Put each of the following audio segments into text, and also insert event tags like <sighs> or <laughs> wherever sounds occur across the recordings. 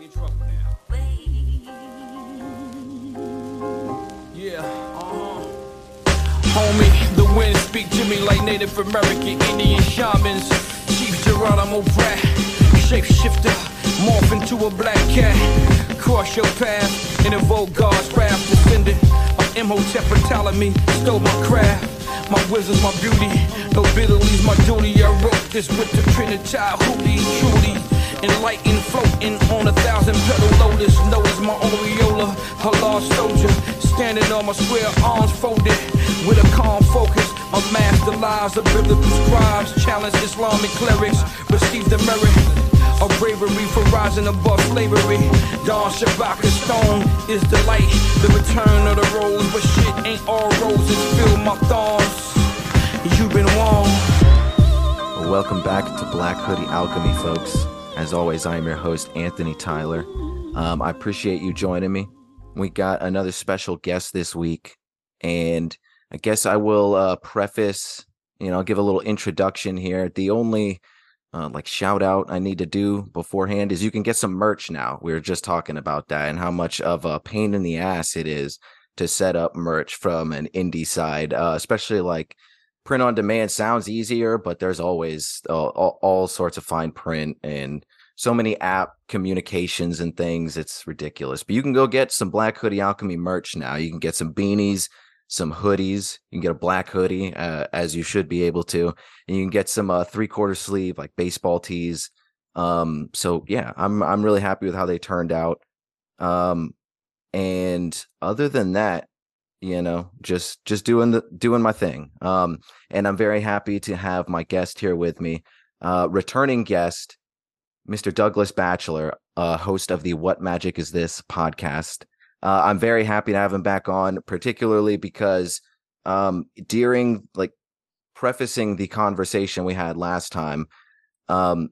In trouble now. Yeah, uh-huh. Homie, the wind speak to me like Native American Indian shamans. Chief Geronimo Pratt, shapeshifter, morph into a black cat. Cross your path in a Vogar's craft, descendant of Imhotep and Ptolemy, stole my craft. My wisdom's my beauty, nobility's my duty. I wrote this with the Trinity Hootie, truly enlightened, floating on a thousand petal lotus. Known as my aureola, a lost soldier, standing on my square arms folded with a calm focus. Amass the lives of biblical scribes, challenge Islamic clerics, receive the merit of bravery for rising above slavery. Dawn Shabaka Stone is the light, the return of the rose, but shit ain't all roses. Feel my thorns. You've been warned. Welcome back to Black Hoodie Alchemy, folks. As always, I am your host, Anthony Tyler. Um, I appreciate you joining me. We got another special guest this week, and I guess I will uh, preface, you know, give a little introduction here. The only uh, like shout out I need to do beforehand is you can get some merch now. We were just talking about that and how much of a pain in the ass it is to set up merch from an indie side, uh, especially like print on demand sounds easier, but there's always uh, all, all sorts of fine print and so many app communications and things. It's ridiculous. But you can go get some Black Hoodie Alchemy merch now. You can get some beanies, some hoodies. You can get a black hoodie, uh, as you should be able to, and you can get some uh, three quarter sleeve like baseball tees. Um, so yeah, I'm I'm really happy with how they turned out. Um, and other than that, you know, just just doing the doing my thing. Um, and I'm very happy to have my guest here with me, uh, returning guest, Mr. Douglas Batchelor, uh, host of the What Magic Is This podcast. Uh, I'm very happy to have him back on, particularly because um, during like prefacing the conversation we had last time, um,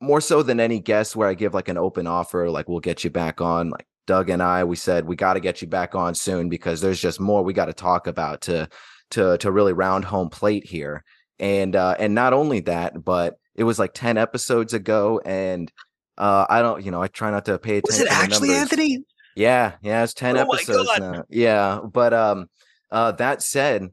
more so than any guest where I give like an open offer, like we'll get you back on. Like Doug and I, we said we got to get you back on soon because there's just more we got to talk about to to to really round home plate here. And uh, and not only that, but it was like ten episodes ago, and uh, I don't, you know, I try not to pay attention. Was it actually Anthony? Yeah, yeah, it's 10 Oh episodes now. Yeah, but um uh that said,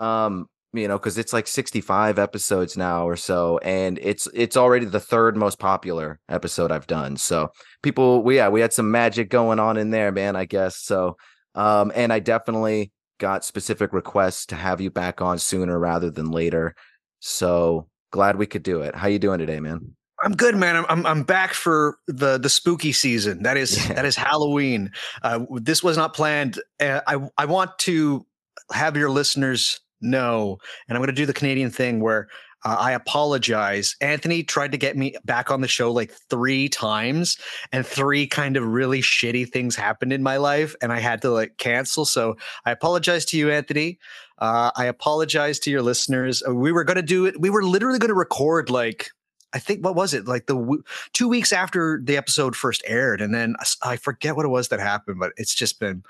um you know, cuz it's like 65 episodes now or so and it's it's already the third most popular episode I've done. So people we yeah, we had some magic going on in there, man, I guess. So um and I definitely got specific requests to have you back on sooner rather than later. So glad we could do it. How you doing today, man? I'm good, man. I'm, I'm I'm back for the the spooky season. That is Yeah. that is Halloween. Uh, this was not planned. Uh, I I want to have your listeners know, and I'm going to do the Canadian thing where uh, I apologize. Anthony tried to get me back on the show like three times, and three kind of really shitty things happened in my life, and I had to like cancel. So I apologize to you, Anthony. Uh, I apologize to your listeners. Uh, we were going to do it. We were literally going to record like I think what was it? Like the w- two weeks after the episode first aired, and then I forget what it was that happened, but it's just been,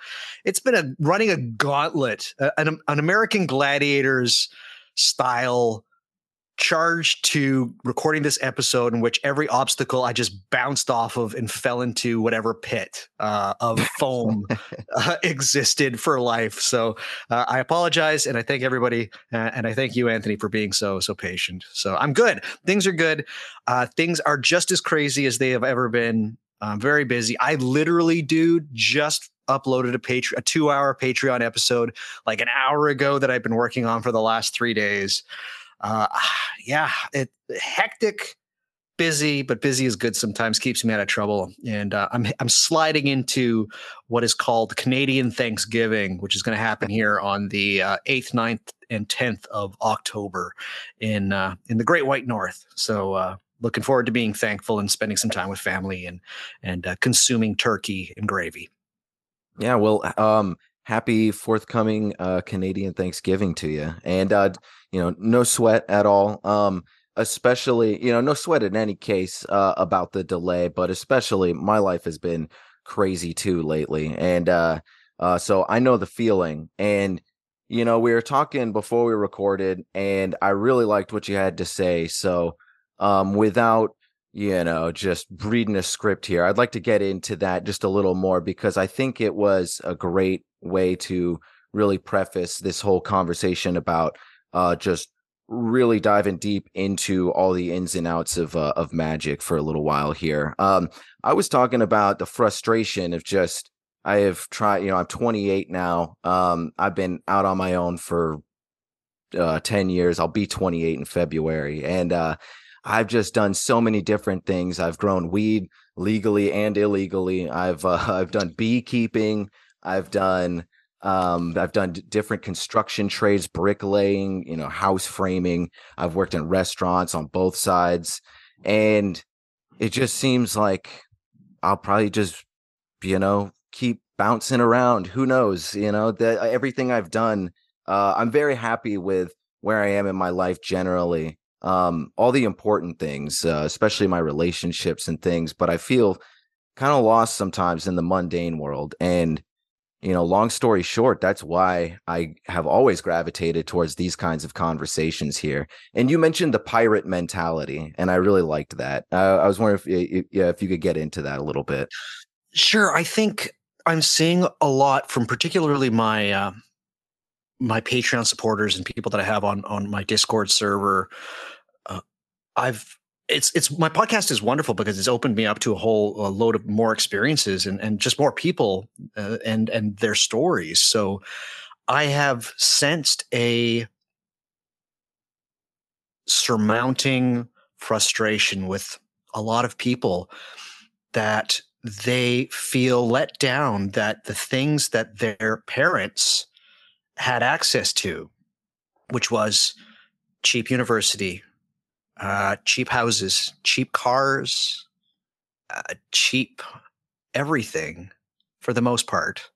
it's been a running a gauntlet, an an American Gladiators style charge to recording this episode in which every obstacle I just bounced off of and fell into whatever pit uh, of <laughs> foam uh, existed for life. So uh, I apologize, and I thank everybody, uh, and I thank you, Anthony, for being so so patient. So I'm good. Things are good. Uh, things are just as crazy as they have ever been. I'm very busy. I literally, dude, just uploaded a Patre- a two hour Patreon episode like an hour ago that I've been working on for the last three days. Uh, <sighs> yeah, it hectic, busy, but busy is good sometimes. Keeps me out of trouble, and uh, I'm I'm sliding into what is called Canadian Thanksgiving, which is going to happen here on the uh, 8th, 9th, and 10th of October in uh, in the Great White North. So uh, looking forward to being thankful and spending some time with family and and uh, consuming turkey and gravy. Yeah, well, um, happy forthcoming uh Canadian Thanksgiving to you. And uh, you know, no sweat at all. Um, especially, you know, no sweat in any case uh about the delay, but especially my life has been crazy too lately. And uh uh so I know the feeling. And you know, we were talking before we recorded, and I really liked what you had to say. So um without you know, just reading a script here. I'd like to get into that just a little more because I think it was a great way to really preface this whole conversation about uh, just really diving deep into all the ins and outs of uh, of magic for a little while here. Um, I was talking about the frustration of just I have tried, you know, I'm 28 now. Um, I've been out on my own for uh, 10 years. I'll be 28 in February. And uh, I've just done so many different things. I've grown weed legally and illegally. I've uh, <laughs> I've done beekeeping. I've done um, I've done different construction trades, bricklaying, you know, house framing. I've worked in restaurants on both sides, and it just seems like I'll probably just, you know, keep bouncing around. Who knows? You know, that everything I've done, uh, I'm very happy with where I am in my life generally. Um, all the important things, uh, especially my relationships and things, but I feel kind of lost sometimes in the mundane world. And, you know, long story short, that's why I have always gravitated towards these kinds of conversations here. And you mentioned the pirate mentality, and I really liked that. Uh, I was wondering if, if, if you could get into that a little bit. Sure. I think I'm seeing a lot from particularly my uh, my Patreon supporters and people that I have on on my Discord server. Uh, I've it's it's my podcast is wonderful because it's opened me up to a whole a load of more experiences and and just more people uh, and and their stories. So I have sensed a surmounting frustration with a lot of people that they feel let down that the things that their parents had access to, which was cheap university, uh, cheap houses, cheap cars, uh, cheap everything for the most part,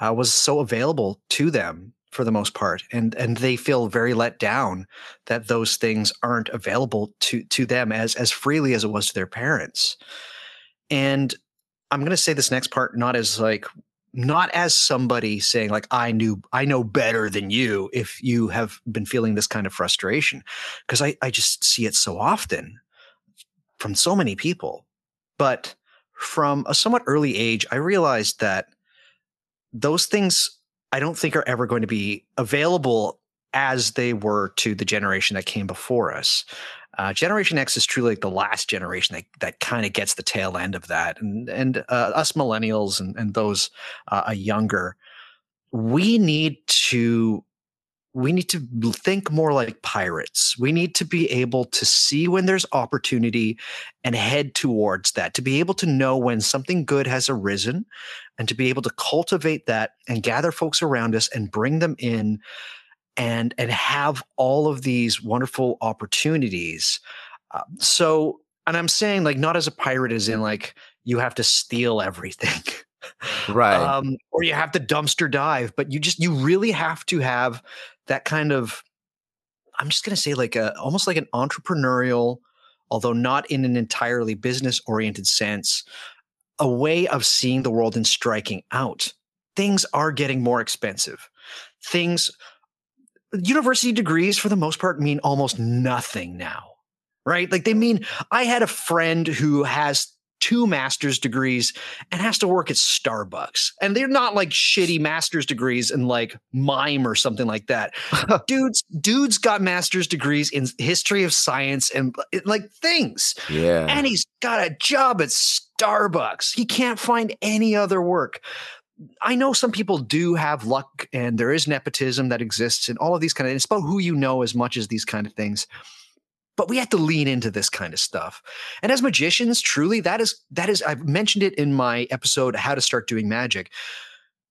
uh, was so available to them for the most part. And and they feel very let down that those things aren't available to to them as as freely as it was to their parents. And I'm going to say this next part not as like not as somebody saying like I knew I know better than you if you have been feeling this kind of frustration because I I just see it so often from so many people but from a somewhat early age I realized that those things I don't think are ever going to be available as they were to the generation that came before us. Uh, generation X is truly like the last generation that, that kind of gets the tail end of that, and and uh, us millennials and and those uh, younger, we need to we need to think more like pirates. We need to be able to see when there's opportunity and head towards that, to be able to know when something good has arisen and to be able to cultivate that and gather folks around us and bring them in and and have all of these wonderful opportunities. Uh, so, and I'm saying like not as a pirate, as in like you have to steal everything, <laughs> right? Um, or you have to dumpster dive, but you just you really have to have that kind of. I'm just gonna say like a almost like an entrepreneurial, although not in an entirely business oriented sense, a way of seeing the world and striking out. Things are getting more expensive. Things university degrees for the most part mean almost nothing now right? Like they mean i had a friend who has two master's degrees and has to work at starbucks. And they're not like shitty master's degrees in like mime or something like that. <laughs> Dudes dudes got master's degrees in history of science and like things. Yeah. And he's got a job at starbucks. He can't find any other work I know some people do have luck and there is nepotism that exists and all of these kind of it's about who you know as much as these kind of things. But we have to lean into this kind of stuff. And as magicians, truly, that is that is I've mentioned it in my episode How to Start Doing Magic.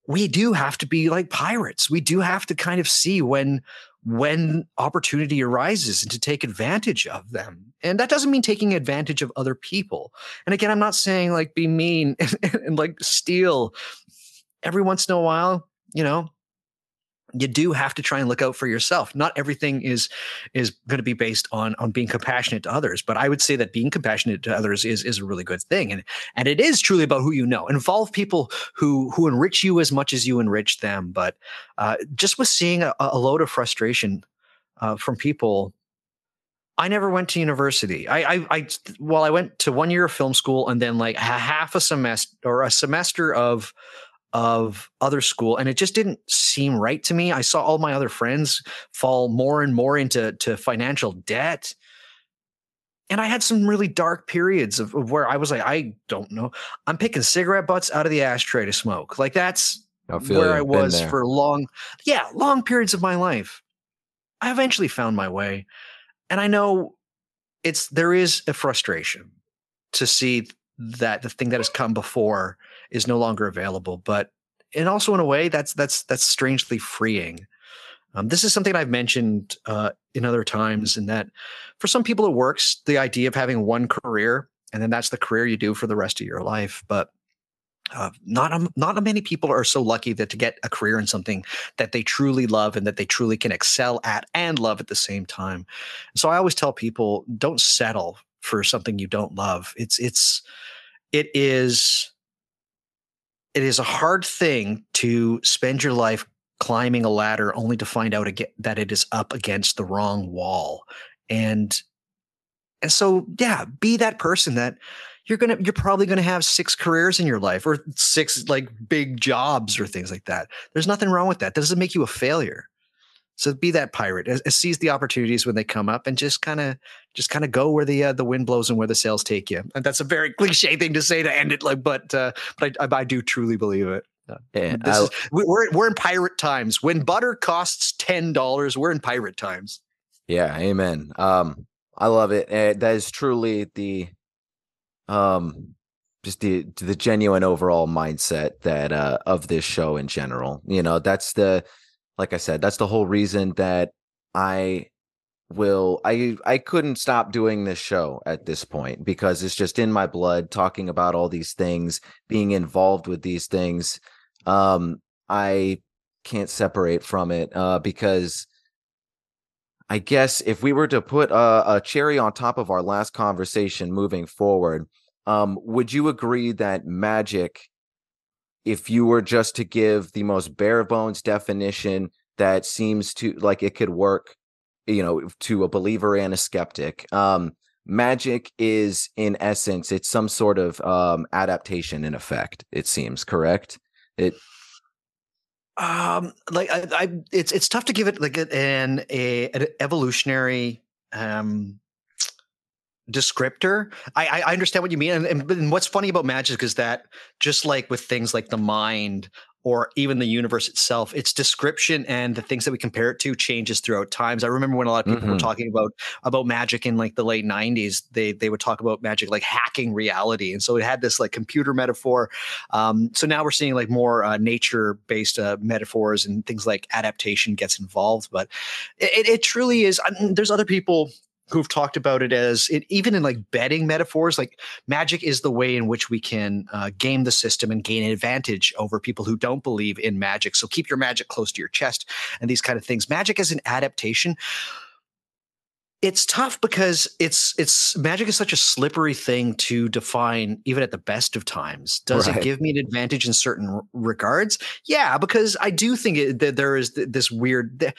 We do have to be like pirates. We do have to kind of see when when opportunity arises and to take advantage of them. And that doesn't mean taking advantage of other people. And again, I'm not saying like be mean <laughs> and, and like steal every once in a while, you know, you do have to try and look out for yourself. Not everything is is going to be based on on being compassionate to others, but I would say that being compassionate to others is is a really good thing, and and it is truly about who you know. Involve people who who enrich you as much as you enrich them. But uh, just with seeing a, a load of frustration uh, from people, I never went to university. I, I, I, well, I went to one year of film school and then like half a semester or a semester of, of other school, and it just didn't seem right to me. I saw all my other friends fall more and more into to financial debt, and I had some really dark periods of, of where I was like, I don't know, I'm picking cigarette butts out of the ashtray to smoke. Like that's I where I was for long, yeah, long periods of my life. I eventually found my way and I know it's there is a frustration to see that the thing that has come before is no longer available, but and also in a way that's that's that's strangely freeing. Um, this is something I've mentioned uh, in other times, in that for some people it works. The idea of having one career and then that's the career you do for the rest of your life. But uh, not um, not many people are so lucky that to get a career in something that they truly love and that they truly can excel at and love at the same time. So I always tell people don't settle for something you don't love. It's it's it is it is a hard thing to spend your life climbing a ladder only to find out again that it is up against the wrong wall. And and so yeah, be that person that you're gonna you're probably gonna have six careers in your life or six like big jobs or things like that. There's nothing wrong with that. That doesn't make you a failure. So be that pirate. Seize the opportunities when they come up, and just kind of just kind of go where the uh, the wind blows and where the sails take you. And that's a very <laughs> cliche thing to say to end it, like, but uh, but I, I, I do truly believe it. Uh, yeah, is, we're we're in pirate times. When butter costs ten dollars, we're in pirate times. Yeah, amen. Um, I love it. Uh, that is truly the um just the the genuine overall mindset that uh of this show in general you know that's the like i said that's the whole reason that i will i i couldn't stop doing this show at this point because it's just in my blood talking about all these things being involved with these things. Um i can't separate from it uh because I guess if we were to put a, a, cherry on top of our last conversation moving forward, um, would you agree that magic, if you were just to give the most bare bones definition that seems to like it could work, you know, to a believer and a skeptic, um, magic is in essence it's some sort of um, adaptation in effect. It seems correct. It um like I, I, it's it's tough to give it like an a an evolutionary um descriptor. I, I understand what you mean, and, and, and what's funny about magic is that just like with things like the mind or even the universe itself, its description and the things that we compare it to changes throughout times. I remember when a lot of people mm-hmm. were talking about about magic in like the late '90s, they they would talk about magic like hacking reality, and so it had this like computer metaphor. Um, so now we're seeing like more uh, nature based uh, metaphors and things like adaptation gets involved, but it, it truly is. I mean, there's other people who've talked about it as it, even in like betting metaphors like magic is the way in which we can uh, game the system and gain an advantage over people who don't believe in magic. So keep your magic close to your chest and these kind of things. Magic as an adaptation it's tough because it's it's magic is such a slippery thing to define even at the best of times. Does right. it give me an advantage in certain regards? Yeah because i do think it, that there is this weird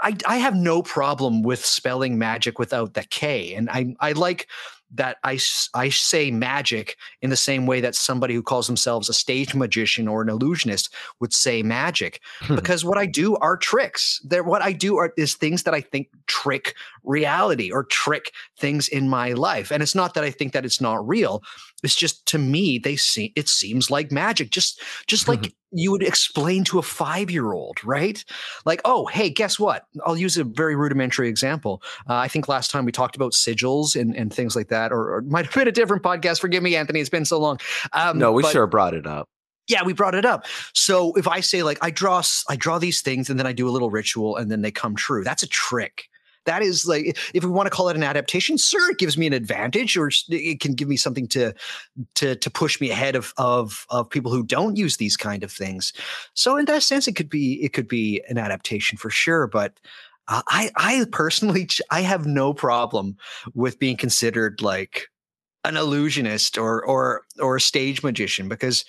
I, I have no problem with spelling magic without the K. And I, I like that I, I say magic in the same way that somebody who calls themselves a stage magician or an illusionist would say magic hmm. because what I do are tricks. That what I do are is things that I think trick reality or trick things in my life. And it's not that I think that it's not real. It's just to me they see it seems like magic. Just just like <laughs> you would explain to a five year old, right? Like, oh, hey, guess what? I'll use a very rudimentary example. Uh, I think last time we talked about sigils and, and things like that, or, or might have been a different podcast. Forgive me, Anthony. It's been so long. Um, no, we but, sure brought it up. Yeah, we brought it up. So if I say like I draw, I draw these things, and then I do a little ritual, and then they come true. That's a trick that is like if we want to call it an adaptation sure it gives me an advantage or it can give me something to to to push me ahead of of of people who don't use these kind of things. So in that sense it could be it could be an adaptation for sure but uh, I I personally I have no problem with being considered like an illusionist or or or a stage magician because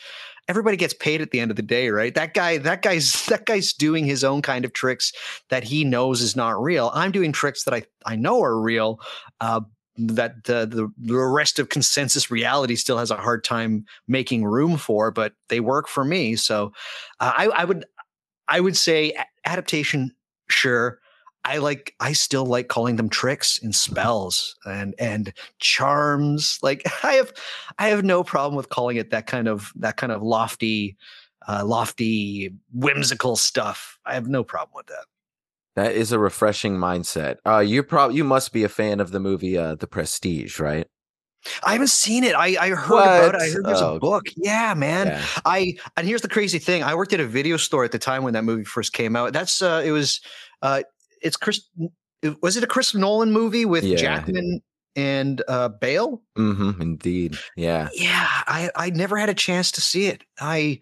everybody gets paid at the end of the day, right? That guy, that guy's <laughs> that guy's doing his own kind of tricks that he knows is not real. I'm doing tricks that I I know are real, uh, that the, the the rest of consensus reality still has a hard time making room for, but they work for me. So uh, I I would I would say adaptation, sure. I like I still like calling them tricks and spells and and charms. Like <laughs> I have I have no problem with calling it that kind of that kind of lofty, uh, lofty, whimsical stuff. I have no problem with that. That is a refreshing mindset. Uh, you probably you must be a fan of the movie uh, The Prestige, right? I haven't seen it. I, I heard what? about it. I heard there's oh. a book. Yeah, man. Yeah. I and here's the crazy thing. I worked at a video store at the time when that movie first came out. That's uh it was uh it's Chris was it a Chris Nolan movie with yeah. Jackman and uh Bale? Mm-hmm, indeed. Yeah. Yeah. I I never had a chance to see it. I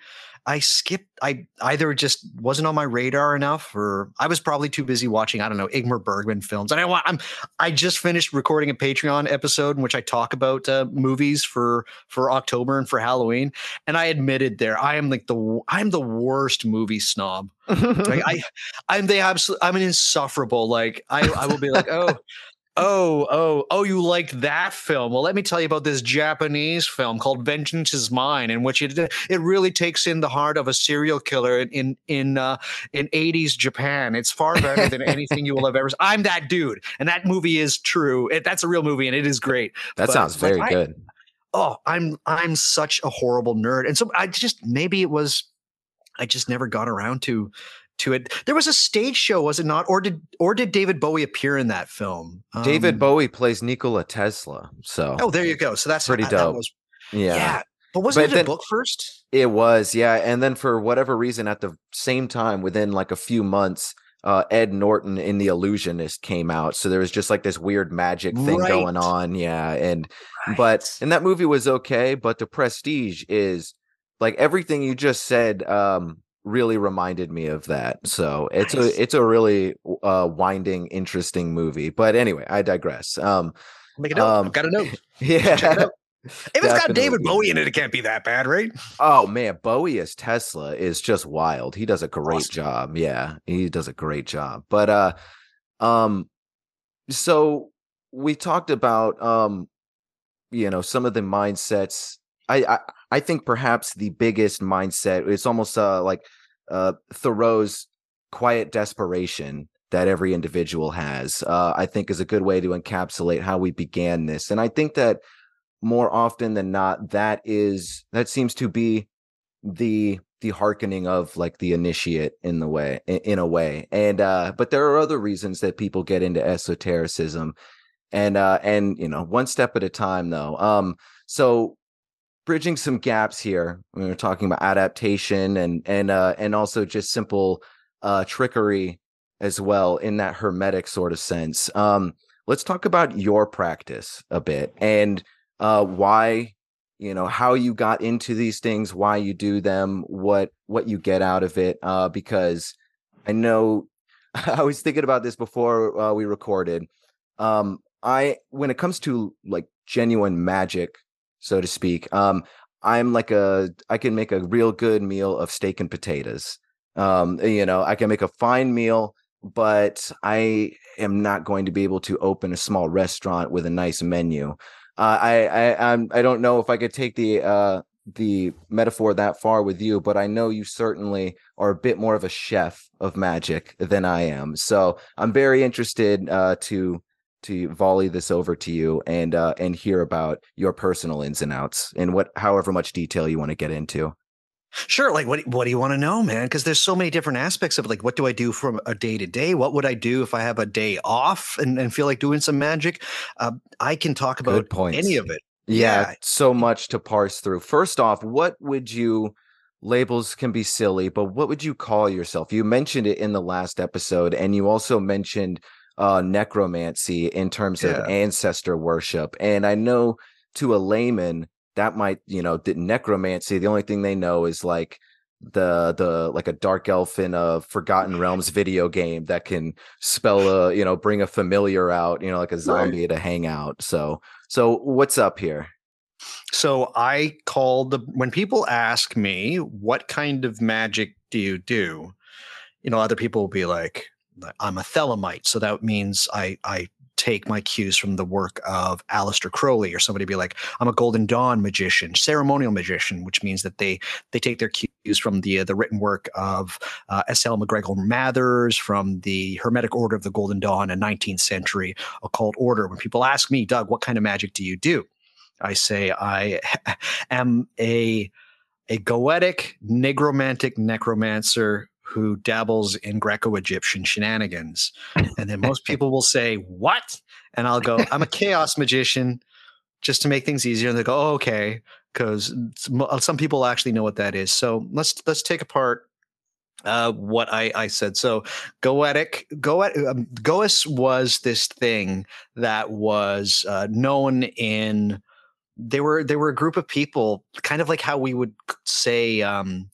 I skipped. I either just wasn't on my radar enough, or I was probably too busy watching. I don't know Ingmar Bergman films. And I want. I'm. I just finished recording a Patreon episode in which I talk about uh, movies for for October and for Halloween. And I admitted there, I am like the I'm the worst movie snob. like <laughs> I, I'm the absolute. I'm an insufferable. Like I, I will be like, oh, Oh, oh, oh, you like that film? Well, let me tell you about this Japanese film called Vengeance is Mine, in which it it really takes in the heart of a serial killer in in in, uh, in 80s Japan. It's far better than <laughs> anything you will have ever. I'm that dude, and that movie is true. It, that's a real movie, and it is great. That but, sounds very good. Oh, I'm I'm such a horrible nerd, and so I just maybe it was I just never got around to to it. There was a stage show, was it not? Or did or did David Bowie appear in that film? Um, David Bowie plays Nikola Tesla. So oh, there you go. So that's pretty dope. That was, yeah. yeah. But wasn't but it a book first? It was, yeah. And then for whatever reason, at the same time, within like a few months, uh, Ed Norton in The Illusionist came out. So there was just like this weird magic thing right. going on. Yeah. And right. but and that movie was okay, but the prestige is like everything you just said um really reminded me of that. So it's nice. a it's a really uh winding, interesting movie. But anyway, I digress. Um make a note. Um, I've got a note. <laughs> Yeah. If it's got David Bowie in it, it can't be that bad, right? Oh man, Bowie as Tesla is just wild. He does a great awesome. job. Yeah, he does a great job. But uh um so we talked about um you know some of the mindsets I, I I think perhaps the biggest mindset it's almost uh like uh, Thoreau's quiet desperation that every individual has, uh, I think is a good way to encapsulate how we began this. And I think that more often than not, that is that seems to be the the hearkening of like the initiate in the way in a way and uh but there are other reasons that people get into esotericism and uh and you know one step at a time though um so bridging some gaps here. we're talking about adaptation and and uh, and also just simple uh, trickery as well in that hermetic sort of sense. Um, let's talk about your practice a bit and uh, why you know how you got into these things, why you do them, what what you get out of it. Uh, because I know <laughs> I was thinking about this before uh, we recorded. Um, I when it comes to like genuine magic so to speak. Um, I'm like a I can make a real good meal of steak and potatoes. Um, you know, I can make a fine meal, but I am not going to be able to open a small restaurant with a nice menu. Uh, I I I'm, I don't know if I could take the uh the metaphor that far with you, but I know you certainly are a bit more of a chef of magic than I am. So I'm very interested uh, to to volley this over to you and uh, and hear about your personal ins and outs and what however much detail you want to get into. Sure. Like, what what do you want to know, man? Because there's so many different aspects of like, what do I do from a day to day? What would I do if I have a day off and, and feel like doing some magic? Uh, I can talk about any of it. Yeah, yeah, so much to parse through. First off, what would you? Labels can be silly, but what would you call yourself? You mentioned it in the last episode, and you also mentioned uh, necromancy in terms yeah. of ancestor worship. And I know to a layman that might, you know, the necromancy, the only thing they know is like the the like a dark elf in a Forgotten Realms video game that can spell a, you know, bring a familiar out, you know, like a zombie right. to hang out. So so what's up here? So I called the when people ask me what kind of magic do you do, you know, other people will be like, I'm a Thelemite, so that means I I take my cues from the work of Aleister Crowley, or somebody be like, I'm a Golden Dawn magician, ceremonial magician, which means that they they take their cues from the uh, the written work of uh, S.L. MacGregor Mathers, from the Hermetic Order of the Golden Dawn, a 19th century occult order. When people ask me, Doug, what kind of magic do you do? I say I <laughs> am a a goetic negromantic necromancer who dabbles in Greco-Egyptian shenanigans. <laughs> And then most people will say, "What?" And I'll go, "I'm a chaos magician." Just to make things easier, and they go, oh, "Okay," because some people actually know what that is. So let's let's take apart uh, what I, I said. So Goetic, Goet, um, Goes was this thing that was uh, known in they were they were a group of people, kind of like how we would say um,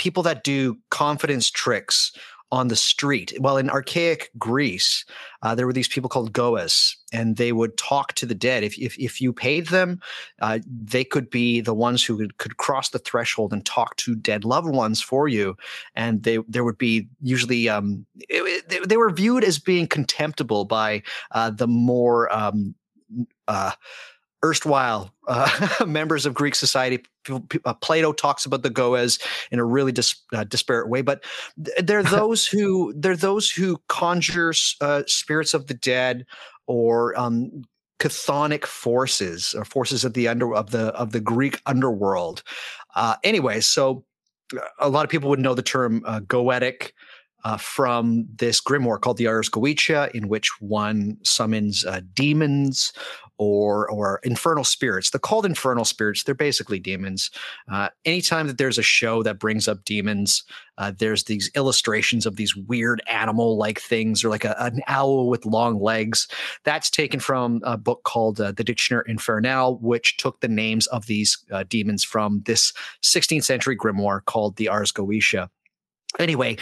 people that do confidence tricks on the street. Well, in archaic Greece, uh, there were these people called goas, and they would talk to the dead. If if, if you paid them, uh, they could be the ones who could, could cross the threshold and talk to dead loved ones for you. And they there would be usually um, it, they, they, were viewed as being contemptible by uh, the more um, uh, erstwhile uh, <laughs> members of Greek society. Uh, Plato talks about the Goas in a really dis, uh, disparate way, but they're <laughs> those who they're those who conjure uh, spirits of the dead or um, chthonic forces or forces of the under of the of the Greek underworld. Uh, anyway, so uh, a lot of people would know the term goetic uh, from this grimoire called the Ars Goetia, in which one summons uh, demons or or infernal spirits. They're called infernal spirits. They're basically demons. Uh, anytime that there's a show that brings up demons, uh, there's these illustrations of these weird animal-like things, or like a, an owl with long legs. That's taken from a book called uh, the Dictionnaire Infernal, which took the names of these uh, demons from this 16th century grimoire called the Ars Goetia. Anyway,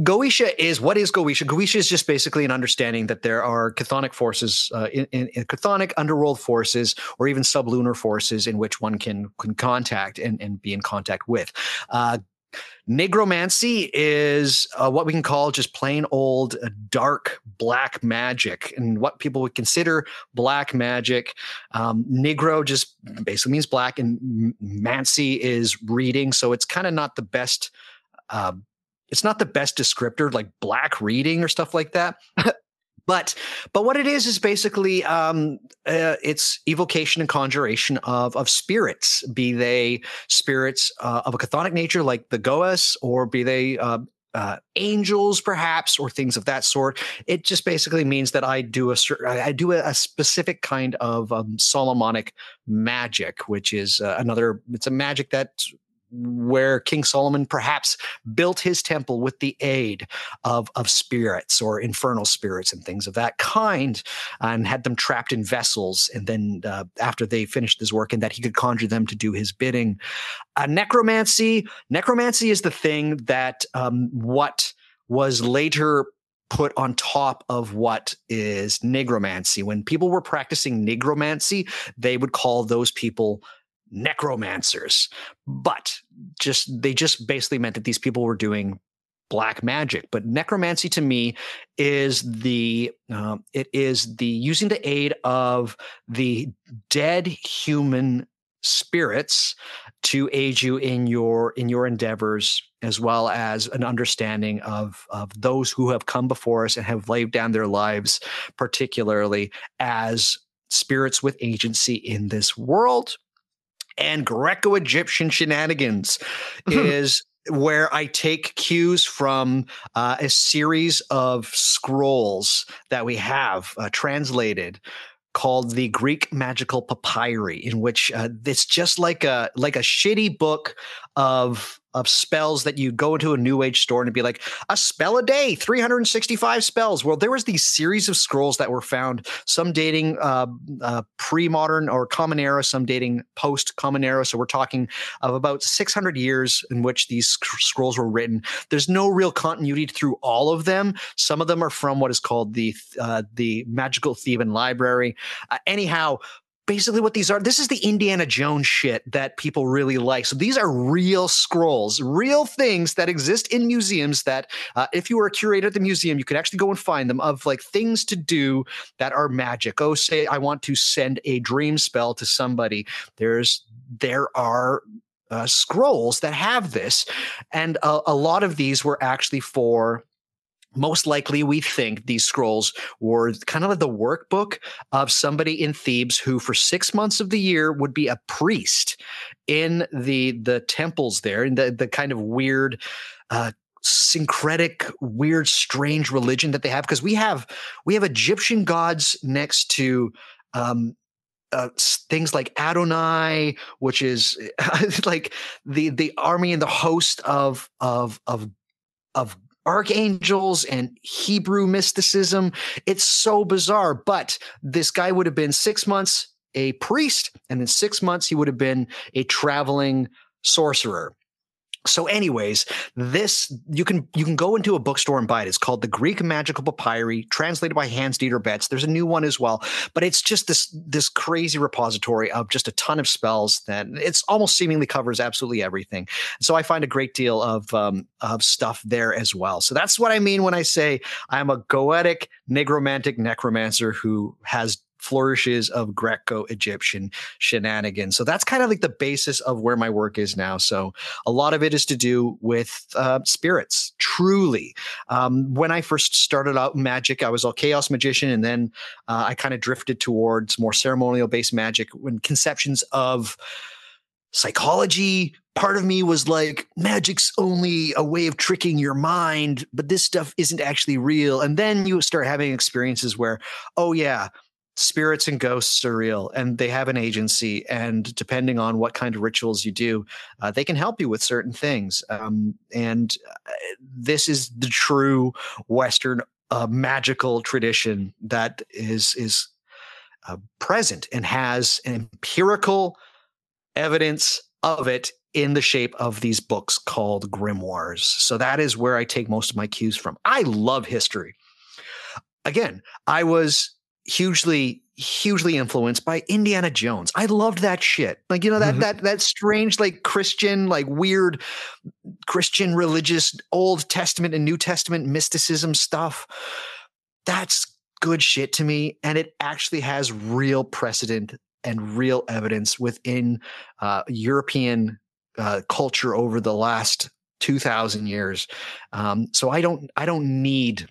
Goetia is what is Goetia? Goetia is just basically an understanding that there are chthonic forces, uh, in, in, in, chthonic underworld forces, or even sublunar forces in which one can can contact and, and be in contact with. Uh, Negromancy is uh, what we can call just plain old uh, dark black magic, and what people would consider black magic. Um, Negro just basically means black, and mancy is reading, so it's kind of not the best. Uh, it's not the best descriptor like black reading or stuff like that. <laughs> But but what it is is basically um, uh, it's evocation and conjuration of of spirits be they spirits uh, of a chthonic nature like the goas or be they uh, uh, angels perhaps or things of that sort. It just basically means that i do a i do a, specific kind of um, solomonic magic which is uh, another it's a magic that where King Solomon perhaps built his temple with the aid of, of spirits or infernal spirits and things of that kind, and had them trapped in vessels. And then uh, after they finished his work, and that he could conjure them to do his bidding. Uh, necromancy, necromancy is the thing that um, what was later put on top of what is negromancy. When people were practicing negromancy, they would call those people necromancers. But just they just basically meant that these people were doing black magic. But necromancy to me is the uh, it is the using the aid of the dead human spirits to aid you in your in your endeavors as well as an understanding of of those who have come before us and have laid down their lives particularly as spirits with agency in this world and Greco Egyptian shenanigans is where I take cues from uh, a series of scrolls that we have uh, translated called the Greek Magical Papyri, in which uh, it's just like a like a shitty book of of spells that you go into a new age store and be like a spell a day 365 spells. Well there was these series of scrolls that were found some dating uh, uh, pre-modern or common era some dating post common era. So we're talking of about 600 years in which these sc- scrolls were written. There's no real continuity through all of them. Some of them are from what is called the uh, the magical theban library. Uh, anyhow basically what these are. This is the Indiana Jones shit that people really like. So these are real scrolls, real things that exist in museums. That uh, if you were a curator at the museum, you could actually go and find them of like things to do that are magic. Oh, say I want to send a dream spell to somebody. There's there are uh, scrolls that have this, and a, a lot of these were actually for most likely we think these scrolls were kind of like the workbook of somebody in thebes who for six months of the year would be a priest in the the temples there in the, the kind of weird uh, syncretic weird strange religion that they have. Because we have we have egyptian gods next to um, uh, things like Adonai, which is <laughs> like the the army and the host of of of of archangels and Hebrew mysticism. It's so bizarre. But this guy would have been six months a priest, and in six months, he would have been a traveling sorcerer. So, anyways, this you can you can go into a bookstore and buy it. It's called the Greek Magical Papyri, translated by Hans Dieter Betz. There's a new one as well, but it's just this this crazy repository of just a ton of spells that it's almost seemingly covers absolutely everything. So I find a great deal of um, of stuff there as well. So that's what I mean when I say I'm a goetic negromantic necromancer who has flourishes of Greco Egyptian shenanigans. So that's kind of like the basis of where my work is now. So a lot of it is to do with uh, spirits, truly. Um, when I first started out magic, I was a chaos magician, and then uh, I kind of drifted towards more ceremonial based magic when conceptions of psychology part of me was like magic's only a way of tricking your mind but this stuff isn't actually real and then you start having experiences where oh yeah spirits and ghosts are real and they have an agency and depending on what kind of rituals you do uh, they can help you with certain things um, and uh, this is the true western uh, magical tradition that is is uh, present and has an empirical evidence of it in the shape of these books called grimoires. So that is where i take most of my cues from. I love history. Again i was hugely hugely influenced by Indiana Jones. I loved that shit. Like you know that mm-hmm. that that strange like Christian like weird Christian religious Old Testament and New Testament mysticism stuff. That's good shit to me and it actually has real precedent and real evidence within uh, European uh, culture over the last 2000 years. Um, so I don't I don't need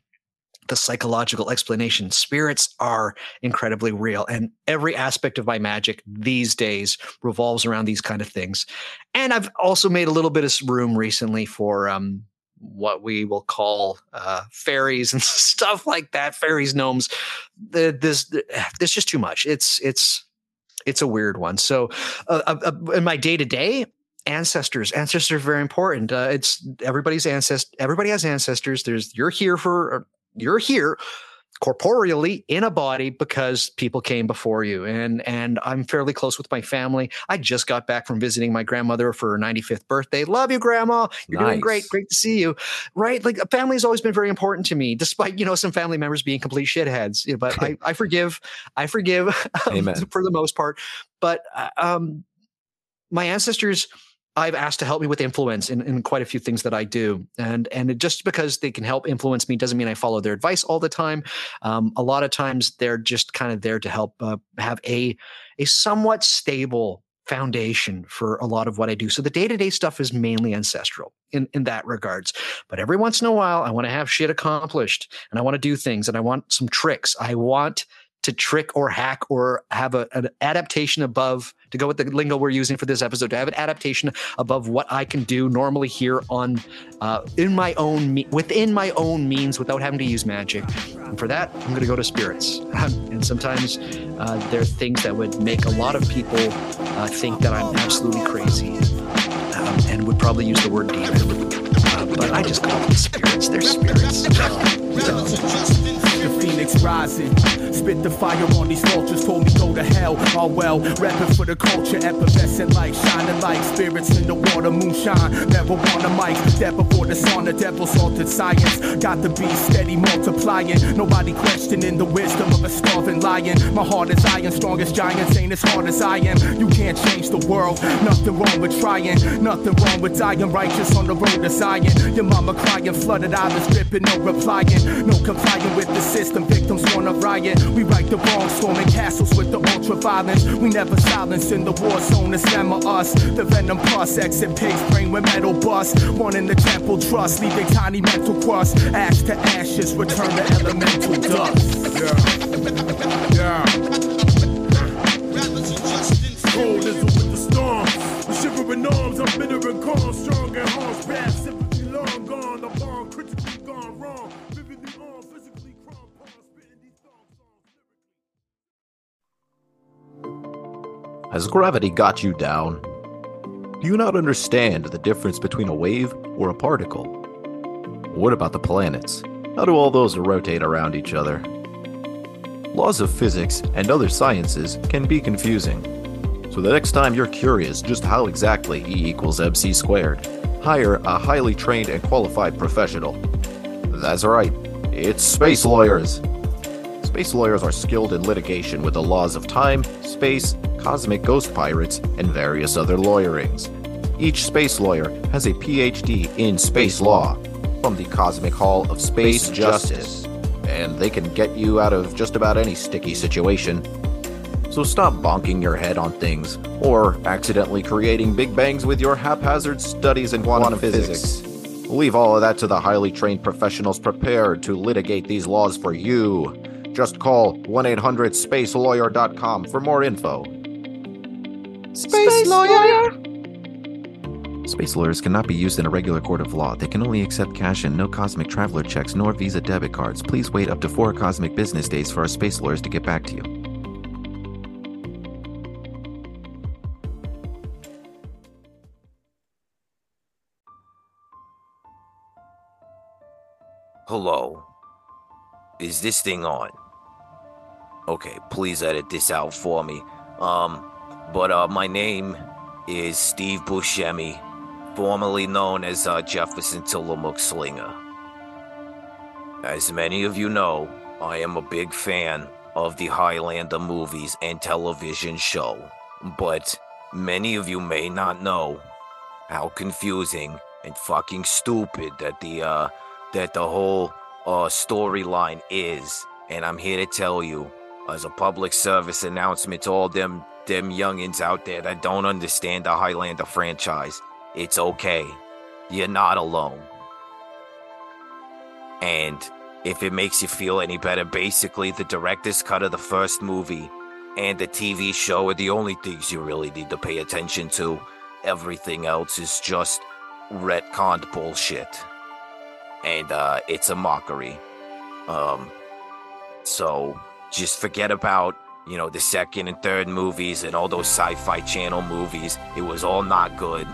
the psychological explanation. Spirits are incredibly real, and every aspect of my magic these days revolves around these kind of things. And I've also made a little bit of room recently for um, what we will call uh, fairies <laughs> and stuff like that. Fairies, gnomes. The, this <sighs> just too much. It's it's it's a weird one. So, uh, uh, uh in my day to day, ancestors ancestors are very important uh, it's everybody's ancest everybody has ancestors there's you're here for you're here corporeally in a body because people came before you and and I'm fairly close with my family. I just got back from visiting my grandmother for her 95th birthday. Love you grandma. You're nice. doing great. Great to see you. Right? Like a family has always been very important to me despite, you know, some family members being complete shitheads. but I I forgive. I forgive <laughs> <laughs> for the most part. But uh, um my ancestors I've asked to help me with influence in, in quite a few things that I do. And and just because they can help influence me doesn't mean I follow their advice all the time. Um, a lot of times they're just kind of there to help uh, have a a somewhat stable foundation for a lot of what I do. So the day-to-day stuff is mainly ancestral in, in that regards. But every once in a while, I want to have shit accomplished and I want to do things and I want some tricks. I want to trick or hack or have a, an adaptation above to go with the lingo we're using for this episode to have an adaptation above what I can do normally here on uh, in my own me- within my own means without having to use magic. And for that, I'm going to go to spirits. <laughs> and sometimes uh, there are things that would make a lot of people uh, think that I'm absolutely crazy um, and would probably use the word demon. Uh, but I just call them spirits. They're spirits. The phoenix rising. Spit the fire on these vultures, told me go to hell. All well, rapping for the culture, effervescent like shining like spirits in the water, moonshine. Never want a mic, that before the sun, the devil salted science. Got to be steady multiplying. Nobody questioning the wisdom of a starving lion. My heart is iron, strongest giants ain't as hard as I am. You can't change the world, nothing wrong with trying, nothing wrong with dying righteous on the road to Zion. Your mama crying, flooded eyes dripping, no replying, no complying with the system. Victims wanna riot. We right the wrong, storming castles with the ultra violence. We never silence in the war zone, it's them or us. The venom plus, exit pigs, brain with metal bust. One in the temple trust, leaving tiny mental crust. Ash to ashes, return to elemental dust. Yeah. Yeah. Cold as with the storm. With shivering arms, I'm bitter and calm, strong and hard, bad sympathy long gone. The bomb Has gravity got you down? Do you not understand the difference between a wave or a particle? What about the planets? How do all those rotate around each other? Laws of physics and other sciences can be confusing. So the next time you're curious just how exactly E equals MC squared, hire a highly trained and qualified professional. That's right, it's space lawyers. Space lawyers are skilled in litigation with the laws of time, space, cosmic ghost pirates, and various other lawyerings. Each space lawyer has a PhD in space law from the Cosmic Hall of Space Justice, and they can get you out of just about any sticky situation. So stop bonking your head on things, or accidentally creating big bangs with your haphazard studies in quantum, physics. Leave all of that to the highly trained professionals prepared to litigate these laws for you. Just call 1 800 spacelawyer.com for more info. Space, lawyer? Space lawyers cannot be used in a regular court of law. They can only accept cash and no cosmic traveler checks nor Visa debit cards. Please wait up to four cosmic business days for our space lawyers to get back to you. Hello. Is this thing on? Okay, please edit this out for me. Um, but uh, my name is Steve Buscemi, formerly known as uh, Jefferson Tillamook Slinger. As many of you know, I am a big fan of the Highlander movies and television show, but many of you may not know how confusing and fucking stupid that the uh that the whole uh storyline is, and I'm here to tell you as a public service announcement to all them them youngins out there that don't understand the Highlander franchise. It's okay. You're not alone. And if it makes you feel any better, basically the director's cut of the first movie and the TV show are the only things you really need to pay attention to. Everything else is just retconned bullshit. And uh, it's a mockery. Um, so just forget about, you know, the second and third movies and all those sci fi channel movies. It was all not good.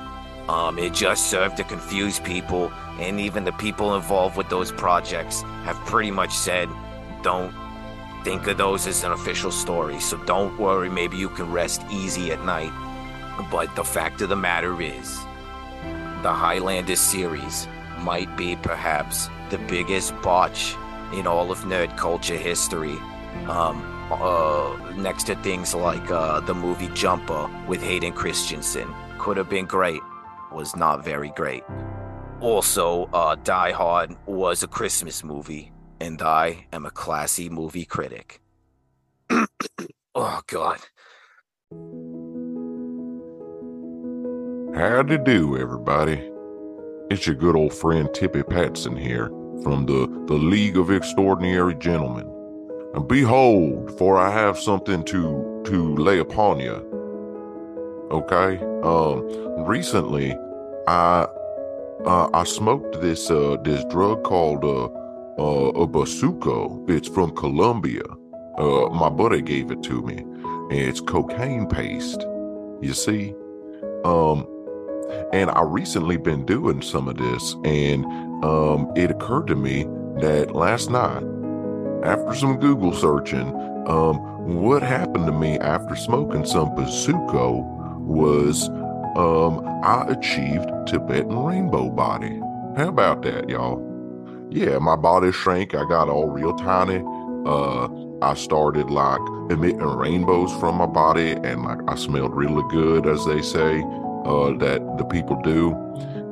Um, it just served to confuse people, and even the people involved with those projects have pretty much said, don't think of those as an official story. So don't worry, maybe you can rest easy at night. But the fact of the matter is, the Highlander series might be perhaps the biggest botch in all of nerd culture history. Um, uh, next to things like uh, the movie Jumper with Hayden Christensen. Could have been great, was not very great. Also, uh, Die Hard was a Christmas movie, and I am a classy movie critic. <clears throat> oh, God. Howdy do, everybody. It's your good old friend Tippy Patson here from the, the League of Extraordinary Gentlemen. And behold, for I have something to to lay upon you. Okay? Um recently I uh, I smoked this uh this drug called uh uh a basuco. It's from Colombia. Uh my buddy gave it to me. And it's cocaine paste. You see? Um and I recently been doing some of this, and um, it occurred to me that last night after some Google searching, um, what happened to me after smoking some Bazuco was um, I achieved Tibetan rainbow body. How about that, y'all? Yeah, my body shrank. I got all real tiny. Uh, I started like emitting rainbows from my body, and like I smelled really good, as they say, uh, that the people do.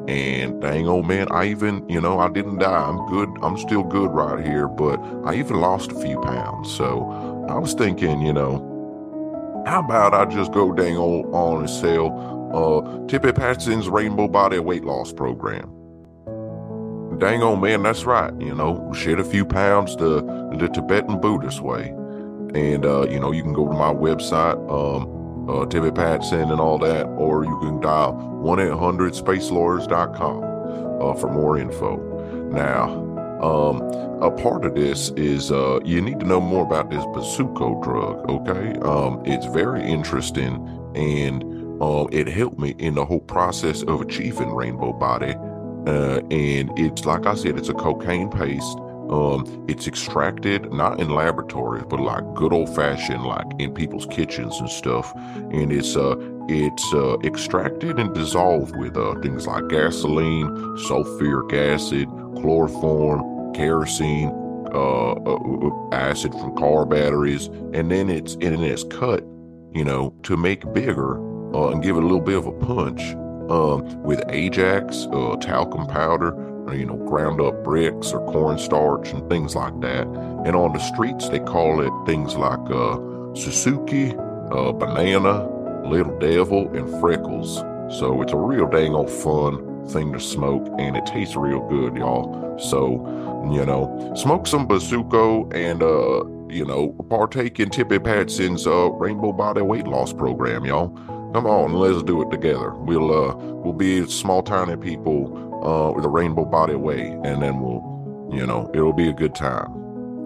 And dang old man, I even, you know, I didn't die. I'm good. I'm still good right here, but I even lost a few pounds. So I was thinking, you know, how about I just go dang old on and sell uh, Tippy Patson's Rainbow Body Weight Loss Program? Dang old man, that's right. You know, shed a few pounds the the Tibetan Buddhist way. And, uh, you know, you can go to my website, um, uh, Tippy Patson and all that, or you can dial 1 800 spacelawyers.com uh, for more info. Now, um, a part of this is uh, you need to know more about this Bazuco drug, okay? Um, it's very interesting and um, it helped me in the whole process of achieving rainbow body. Uh, and it's like I said, it's a cocaine paste um, it's extracted not in laboratories, but like good old fashioned, like in people's kitchens and stuff. And it's uh, it's uh, extracted and dissolved with uh, things like gasoline, sulfuric acid, chloroform, kerosene, uh, uh, uh, acid from car batteries, and then it's and it's cut, you know, to make bigger uh, and give it a little bit of a punch. Um, with Ajax, uh, talcum powder, you know, ground up bricks or cornstarch and things like that. And on the streets, they call it things like uh, Suzuki, uh, banana, little devil, and freckles. So it's a real dang old fun thing to smoke, and it tastes real good, y'all. So, you know, smoke some Bazuco and, uh, you know, partake in Tippy Patson's uh, Rainbow Body Weight Loss Program, y'all. Come on, let's do it together. We'll uh, we'll be small, tiny people uh, with a rainbow body way, and then we'll, you know, it'll be a good time.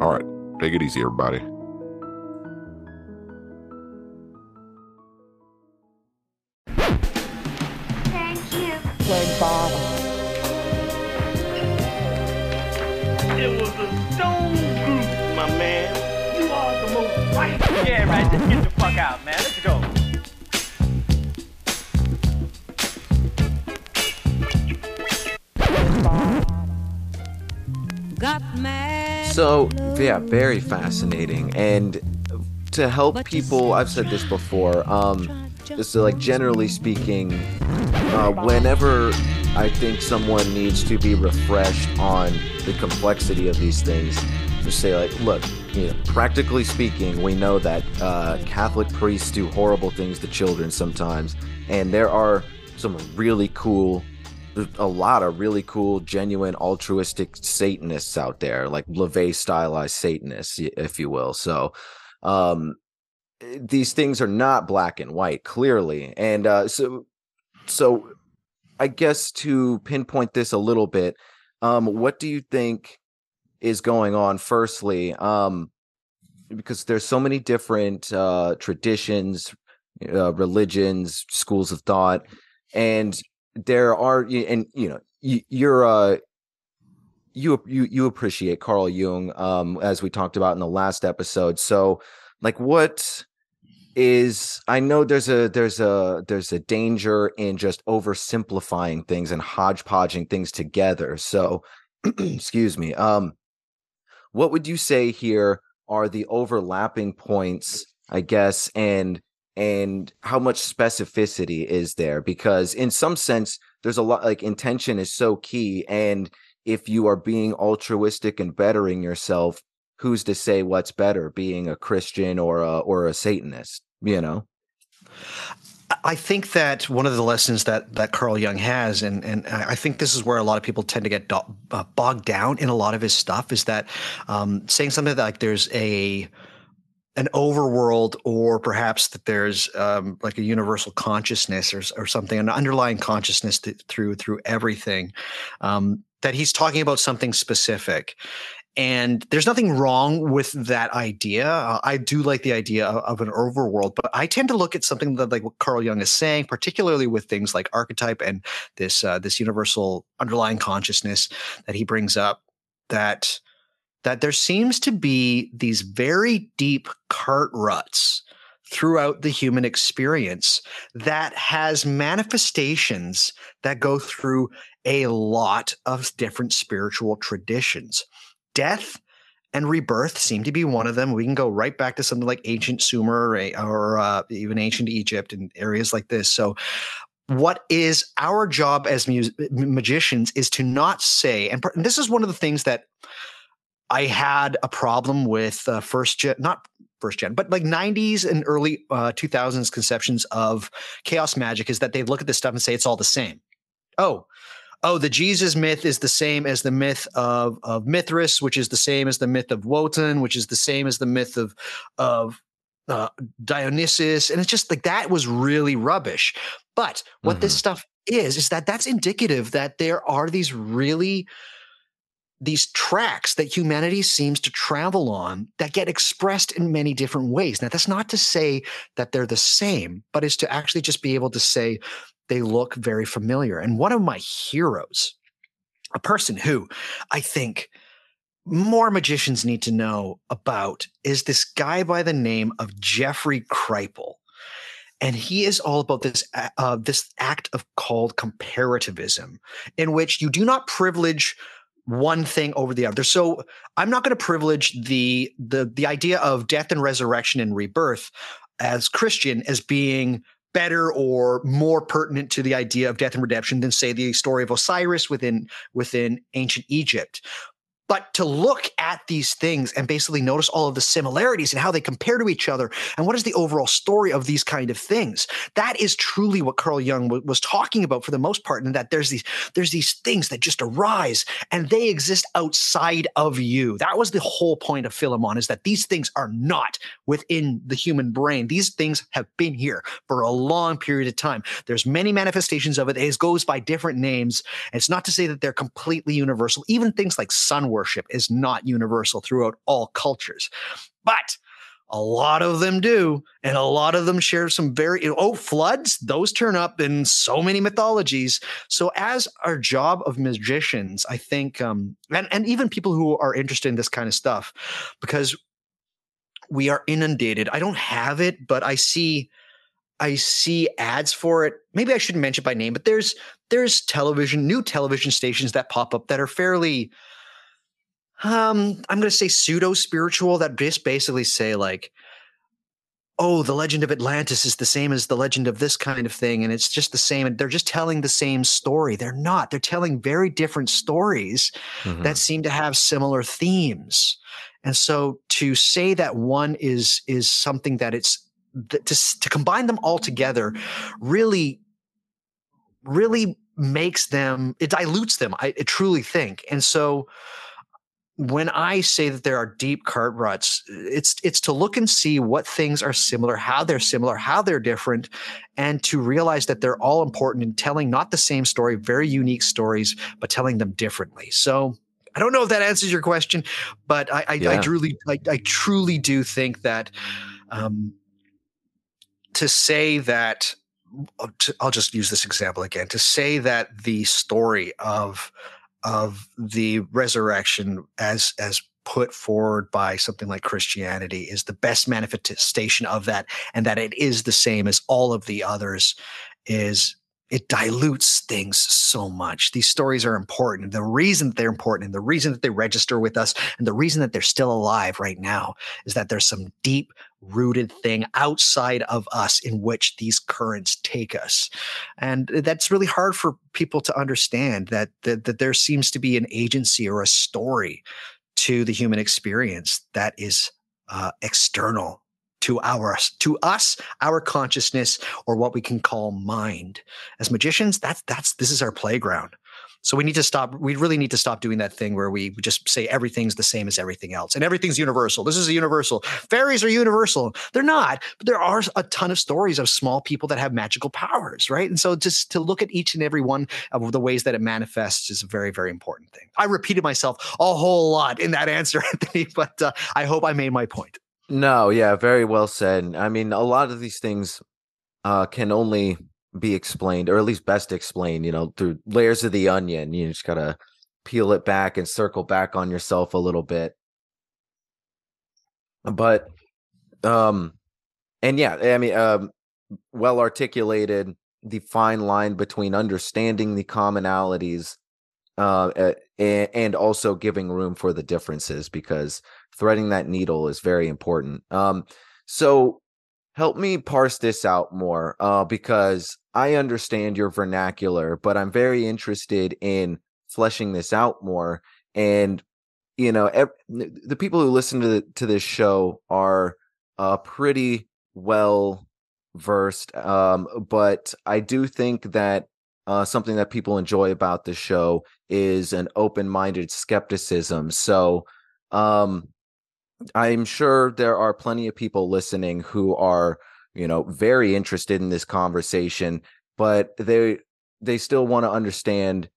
All right, take it easy, everybody. Thank you. Red bottom. It was a stone group, my man. You are the most right. Yeah, right. Just get the fuck out, man. Let's go. So, yeah, very fascinating. And to help people, I've said this before, um, just like generally speaking, uh, whenever I think someone needs to be refreshed on the complexity of these things, just say, like, look, you know, practically speaking, we know that uh, Catholic priests do horrible things to children sometimes, and there are some really cool a lot of really cool, genuine, altruistic Satanists out there, like LaVey stylized Satanists, if you will. So, um, these things are not black and white, clearly, and uh, so, so, I guess to pinpoint this a little bit, um, what do you think is going on? Firstly, um, because there's so many different uh, traditions, uh, religions, schools of thought, and there are and you know you're uh you you you appreciate Carl Jung um as we talked about in the last episode. So like what is I know there's a there's a there's a danger in just oversimplifying things and hodgepodging things together. So <clears throat> excuse me um what would you say here are the overlapping points I guess and and how much specificity is there? Because in some sense there's a lot like intention is so key and if you are being altruistic and bettering yourself who's to say what's better being a christian or a or a satanist you know? I think that one of the lessons that that Carl Jung has, and and I think this is where a lot of people tend to get do- uh, bogged down in a lot of his stuff, is that um, saying something like there's a an overworld or perhaps that there's um, like a universal consciousness or, or something an underlying consciousness through through everything um, that he's talking about something specific and there's nothing wrong with that idea. Uh, I do like the idea of, of, an overworld, but I tend to look at something that, like what Carl Jung is saying, particularly with things like archetype and this uh, this universal underlying consciousness that he brings up. That that there seems to be these very deep cart ruts throughout the human experience that has manifestations that go through a lot of different spiritual traditions. Death and rebirth seem to be one of them. We can go right back to something like ancient Sumer or, or uh, even ancient Egypt and areas like this. So, what is our job as mu- magicians is to not say, and, and this is one of the things that I had a problem with uh, first gen, not first gen, but like 90s and early uh, 2000s conceptions of chaos magic is that they look at this stuff and say it's all the same. Oh, oh, the Jesus myth is the same as the myth of of Mithras, which is the same as the myth of Wotan, which is the same as the myth of of uh, Dionysus, and it's just like that was really rubbish. But what mm-hmm. this stuff is is that that's indicative that there are these really these tracks that humanity seems to travel on that get expressed in many different ways. Now, that's not to say that they're the same, but is to actually just be able to say they look very familiar. And one of my heroes, a person who I think more magicians need to know about, is this guy by the name of Jeffrey Kripal and he is all about this uh, this act of called comparativism in which you do not privilege one thing over the other. So I'm not going to privilege the the the idea of death and resurrection and rebirth as Christian as being better or more pertinent to the idea of death and redemption than say the story of Osiris within within ancient Egypt but to look at these things and basically notice all of the similarities and how they compare to each other and what is the overall story of these kind of things. That is truly what carl jung w- was talking about for the most part and that there's these there's these things that just arise and they exist outside of you. That was the whole point of philemon is that these things are not within the human brain. These things have been here for a long period of time. There's many manifestations of it. It goes by different names. And it's not to say that they're completely universal. Even things like sun worship is not universal throughout all cultures. But a lot of them do, and a lot of them share some very oh floods. Those turn up in so many mythologies. So, as our job of magicians, I think, um, and and even people who are interested in this kind of stuff, because we are inundated. I don't have it, but I see I see ads for it. Maybe I shouldn't mention by name, but there's there's television, new television stations that pop up that are fairly um, I'm going to say pseudo spiritual that just basically say like, oh, the legend of Atlantis is the same as the legend of this kind of thing, and it's just the same. And they're just telling the same story. They're not. They're telling very different stories mm-hmm. that seem to have similar themes. And so to say that one is is something that it's to to combine them all together really really makes them it dilutes them I, I truly think and so when I say that there are deep cart ruts, it's it's to look and see what things are similar, how they're similar, how they're different, and to realize that they're all important in telling not the same story, very unique stories, but telling them differently. So I don't know if that answers your question, but I I, yeah. I truly I, I, truly do think that um, to say that I'll just use this example again to say that the story of of the resurrection as as put forward by something like Christianity is the best manifestation of that, and that it is the same as all of the others is it dilutes things so much. These stories are important. The reason that they're important and the reason that they register with us and the reason that they're still alive right now is that there's some deep rooted thing outside of us in which these currents take us. And that's really hard for people to understand that, that, that there seems to be an agency or a story to the human experience that is uh, external to our to us our consciousness or what we can call mind as magicians that's that's this is our playground so we need to stop. We really need to stop doing that thing where we just say everything's the same as everything else and everything's universal. This is a universal. Fairies are universal. They're not, but there are a ton of stories of small people that have magical powers, right? And so just to look at each and every one of the ways that it manifests is a very, very important thing. I repeated myself a whole lot in that answer, <laughs> Anthony, but uh, I hope I made my point. No, yeah, very well said. I mean, a lot of these things uh, can only be explained, or at least best explained, you know, through layers of the onion. You just gotta peel it back and circle back on yourself a little bit. but um and yeah i mean um well articulated the fine line between understanding the commonalities uh and, and also giving room for the differences because threading that needle is very important um so help me parse this out more uh because i understand your vernacular but i'm very interested in fleshing this out more and you know ev- the people who listen to the, to this show are uh pretty well versed um but i do think that uh something that people enjoy about the show is an open-minded skepticism so um i'm sure there are plenty of people listening who are you know very interested in this conversation but they they still want to understand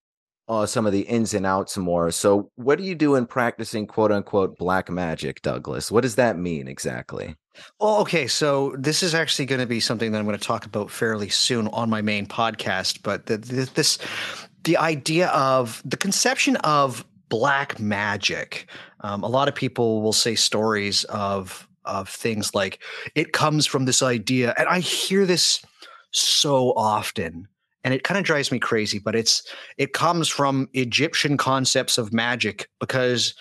uh, some of the ins and outs more. So, what do you do in practicing quote unquote black magic, Douglas? What does that mean exactly? Well, okay. So this is actually going to be something that I'm going to talk about fairly soon on my main podcast. But the, the, this, the idea of the conception of black magic. Um, a lot of people will say stories of of things like it comes from this idea, and I hear this so often and it kind of drives me crazy but it's it comes from egyptian concepts of magic because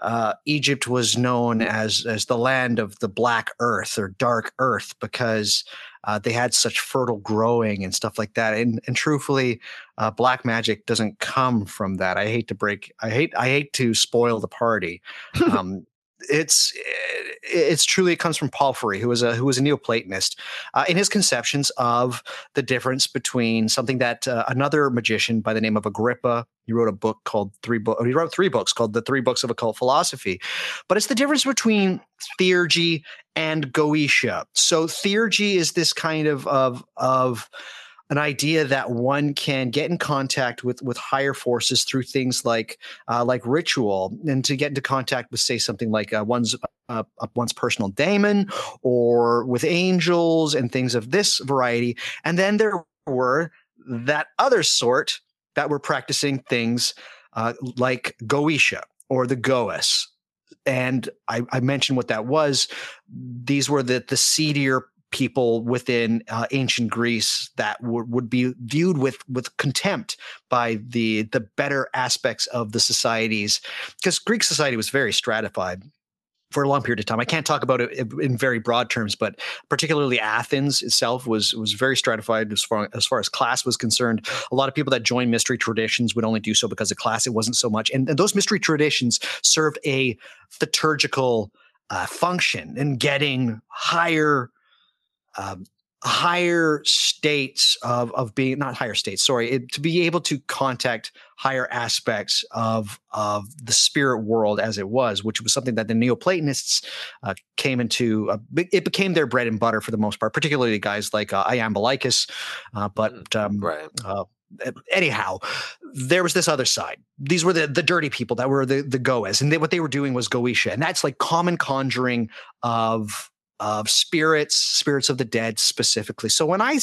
uh, Egypt was known as as the land of the black earth or dark earth because uh, they had such fertile growing and stuff like that. And and truthfully, uh, black magic doesn't come from that. I hate to break. I hate. I hate to spoil the party. <laughs> Um, it's it's truly it comes from Porphyry, who was a who was a Neoplatonist, uh, in his conceptions of the difference between something that uh, another magician by the name of Agrippa he wrote a book called three book he wrote three books called the three books of occult philosophy, but it's the difference between theurgy and goetia. So theurgy is this kind of of of an idea that one can get in contact with with higher forces through things like uh, like ritual, and to get into contact with say something like uh, one's uh, one's personal daemon or with angels and things of this variety. And then there were that other sort that were practicing things uh, like Goetia or the Goas. And I, I mentioned what that was. These were the the seedier people within uh, ancient Greece that w- would be viewed with with contempt by the the better aspects of the societies because Greek society was very stratified for a long period of time. I can't talk about it in very broad terms, but particularly Athens itself was was very stratified as far as far as class was concerned. A lot of people that joined mystery traditions would only do so because of class. It wasn't so much, and, and those mystery traditions served a liturgical uh, function in getting higher um, higher states of of being not higher states sorry it, to be able to contact higher aspects of of the spirit world as it was which was something that the neoplatonists uh, came into uh, it became their bread and butter for the most part particularly guys like uh, iamblichus uh, but Mm, um, Right. uh, anyhow, there was this other side. These were the the dirty people that were the the Goas, and they, what they were doing was Goetia, and that's like common conjuring of of spirits, spirits of the dead specifically. So when I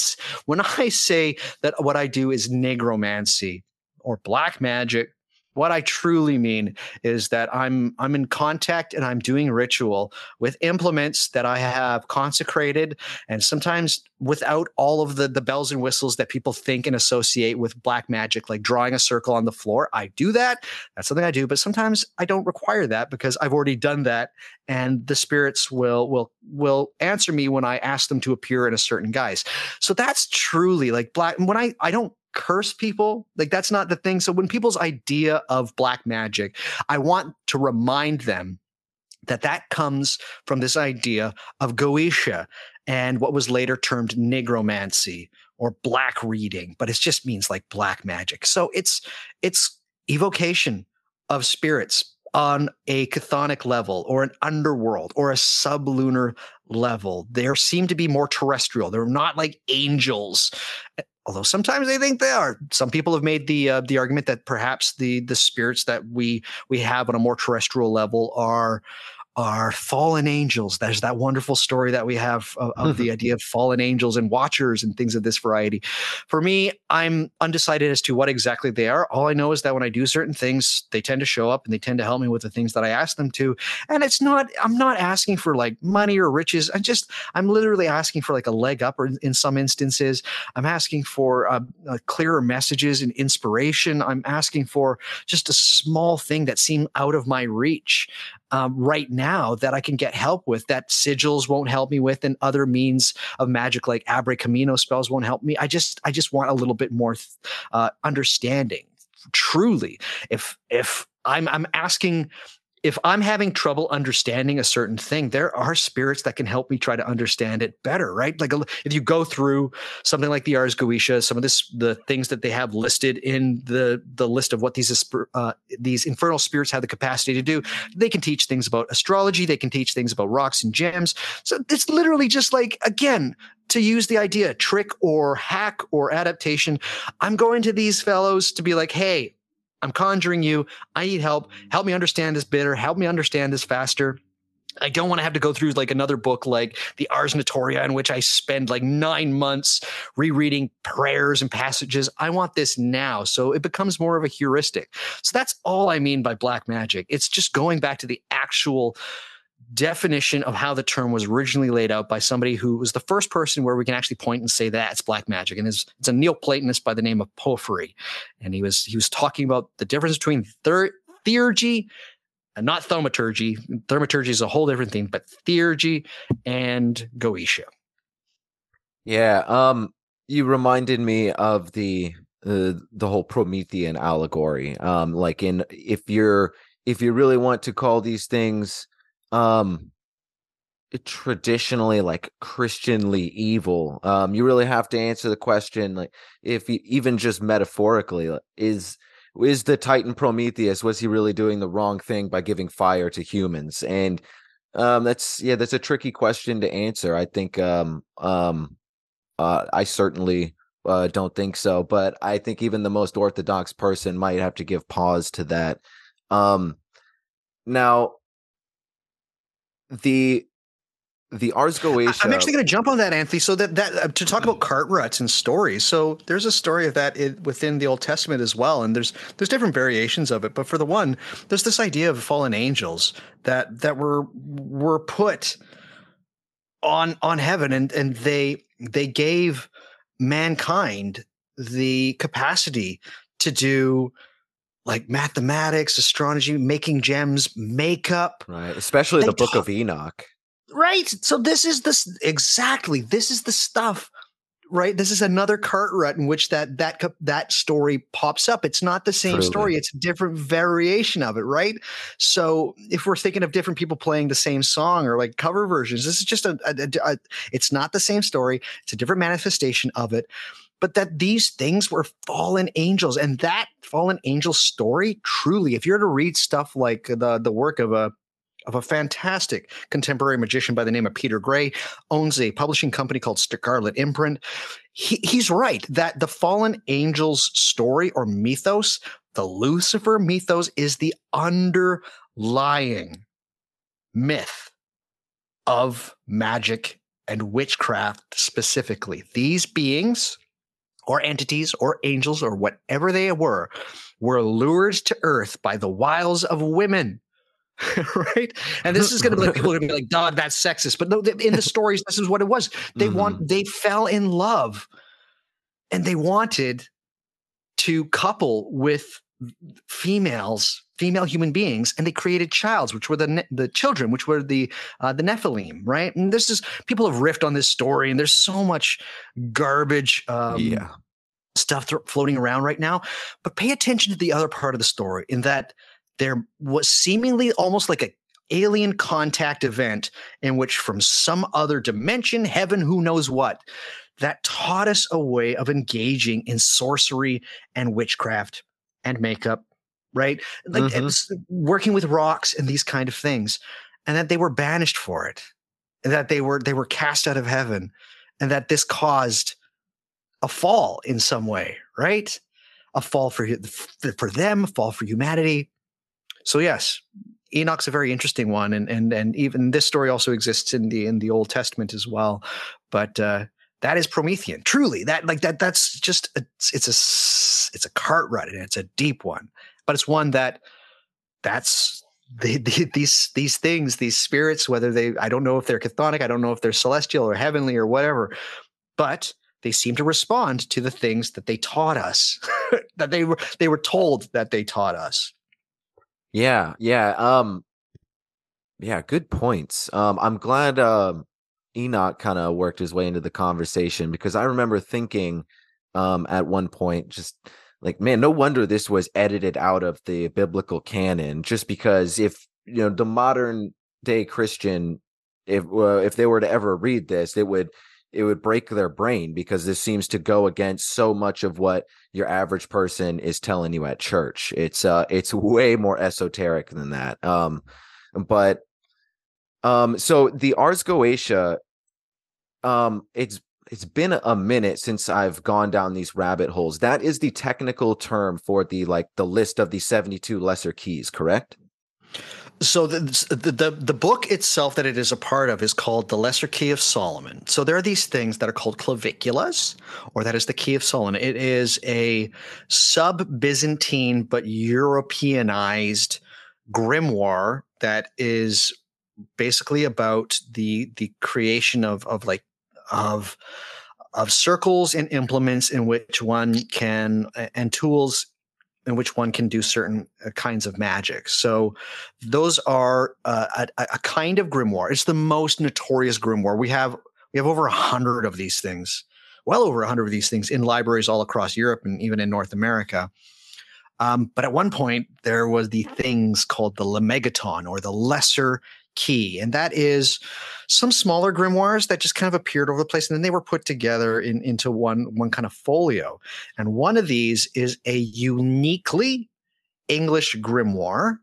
when I say that what I do is negromancy or black magic, what I truly mean is that I'm I'm in contact and I'm doing ritual with implements that I have consecrated and sometimes without all of the the bells and whistles that people think and associate with black magic like drawing a circle on the floor. I do that. That's something i do but sometimes i don't require that because i've already done that and the spirits will will will answer me when i ask them to appear in a certain guise. So that's truly like black when i i don't curse people like that's not the thing so when people's idea of black magic i want to remind them that that comes from this idea of Goetia and what was later termed negromancy or black reading, but it just means like black magic. So it's it's evocation of spirits on a chthonic level or an underworld or a sublunar level. They seem to be more terrestrial. They're not like angels. Although sometimes they think they are. Some people have made the uh, the argument that perhaps the the spirits that we we have on a more terrestrial level are are fallen angels. There's that wonderful story that we have of, of the idea of fallen angels and watchers and things of this variety. For me, I'm undecided as to what exactly they are. All I know is that when I do certain things, they tend to show up and they tend to help me with the things that I ask them to. And it's not, I'm not asking for like money or riches. I'm just, I'm literally asking for like a leg up, or in some instances, I'm asking for uh, uh, clearer messages and inspiration. I'm asking for just a small thing that seemed out of my reach um, right now that I can get help with that sigils won't help me with and other means of magic like abre camino spells won't help me. I just I just want a little bit more uh, understanding. Truly, if if I'm I'm asking if I'm having trouble understanding a certain thing, there are spirits that can help me try to understand it better, right? Like if you go through something like the Ars Goetia, some of this, the things that they have listed in the the list of what these uh, these infernal spirits have the capacity to do, they can teach things about astrology, they can teach things about rocks and gems. So it's literally just like again to use the idea trick or hack or adaptation. I'm going to these fellows to be like, hey, I'm conjuring you. I need help. Help me understand this better. Help me understand this faster. I don't want to have to go through like another book like the Ars Notoria, in which I spend like nine months rereading prayers and passages. I want this now. So it becomes more of a heuristic. So that's all I mean by black magic. It's just going back to the actual definition of how the term was originally laid out by somebody who was the first person where we can actually point and say that's black magic. And it's, it's a Neoplatonist by the name of Porphyry. And he was he was talking about the difference between thir- theurgy and not thaumaturgy. Thaumaturgy is a whole different thing, but theurgy and Goetia. Yeah, um, you reminded me of the uh, the whole Promethean allegory. Um, like in if you're if you really want to call these things um traditionally like christianly evil um you really have to answer the question like if even just metaphorically is is the titan prometheus was he really doing the wrong thing by giving fire to humans? And um that's yeah that's a tricky question to answer i think um um uh i certainly uh don't think so but i think even the most orthodox person might have to give pause to that um now the the Ars Goetia. I'm actually going to jump on that, Anthony. So that that uh, to talk about cart ruts and stories. So there's a story of that in, within the Old Testament as well, and there's there's different variations of it. But for the one, there's this idea of fallen angels that that were were put on on heaven, and and they they gave mankind the capacity to do like mathematics, astrology, making gems, makeup. Right. Especially the book of Enoch. Right. So this is this exactly. This is the stuff. Right. This is another cart rut in which that that that story pops up. It's not the same Truly. story. It's a different variation of it. Right. So if we're thinking of different people playing the same song or like cover versions, this is just a, a, a it's not the same story. It's a different manifestation of it but that these things were fallen angels and that fallen angel story truly if you're to read stuff like the the work of a of a fantastic contemporary magician by the name of Peter Gray, owns a publishing company called Scarlet Imprint. He, he's right that the fallen angels story or mythos, the Lucifer mythos, is the underlying myth of magic and witchcraft specifically. These beings or entities or angels or whatever they were were lured to earth by the wiles of women <laughs> right? And this is going to be like people are going to be like dog that's sexist. But no in the stories this is what it was. They mm-hmm. want they fell in love and they wanted to couple with females female human beings and they created childs which were the ne- the children which were the uh, the nephilim right? And this is people have riffed on this story and there's so much garbage um, yeah. stuff th- floating around right now. But pay attention to the other part of the story in that there was seemingly almost like a alien contact event in which from some other dimension heaven who knows what that taught us a way of engaging in sorcery and witchcraft and makeup right? Like mm-hmm. working with rocks and these kind of things, and that they were banished for it, and that they were they were cast out of heaven, and that this caused a fall in some way, right? A fall for for them, a fall for humanity. So yes, Enoch's a very interesting one, and and and even this story also exists in the in the Old Testament as well. But uh, that is Promethean. Truly, that like that that's just a, it's a it's a cart rut and it's a deep one, but it's one that that's the, the, these these things, these spirits, whether they I don't know if they're chthonic, I don't know if they're celestial or heavenly or whatever, but they seem to respond to the things that they taught us, <laughs> that they were they were told that they taught us. Yeah, yeah. Um yeah, good points. Um I'm glad um Enoch kind of worked his way into the conversation because I remember thinking um at one point just like man, no wonder this was edited out of the biblical canon just because if you know the modern day Christian if uh, if they were to ever read this, it would it would break their brain because this seems to go against so much of what your average person is telling you at church. It's uh it's <laughs> way more esoteric than that. Um but um so the Ars Goetia um it's it's been a minute since I've gone down these rabbit holes. That is the technical term for the like the list of the 72 lesser keys, correct? So the, the, the the book itself that it is a part of is called the Lesser Key of Solomon. So there are these things that are called claviculas, or that is the Key of Solomon. It is a sub-Byzantine but Europeanized grimoire that is basically about the the creation of of like of of circles and implements in which one can and tools in which one can do certain uh, kinds of magic. So those are uh, a, a, kind of grimoire. It's the most notorious grimoire. We have we have over a hundred of these things, well over a hundred of these things in libraries all across Europe and even in North America. Um, but at one point, there was the things called the Lemegeton or the Lesser Key, and that is some smaller grimoires that just kind of appeared over the place, and then they were put together in, into one one kind of folio. And one of these is a uniquely English grimoire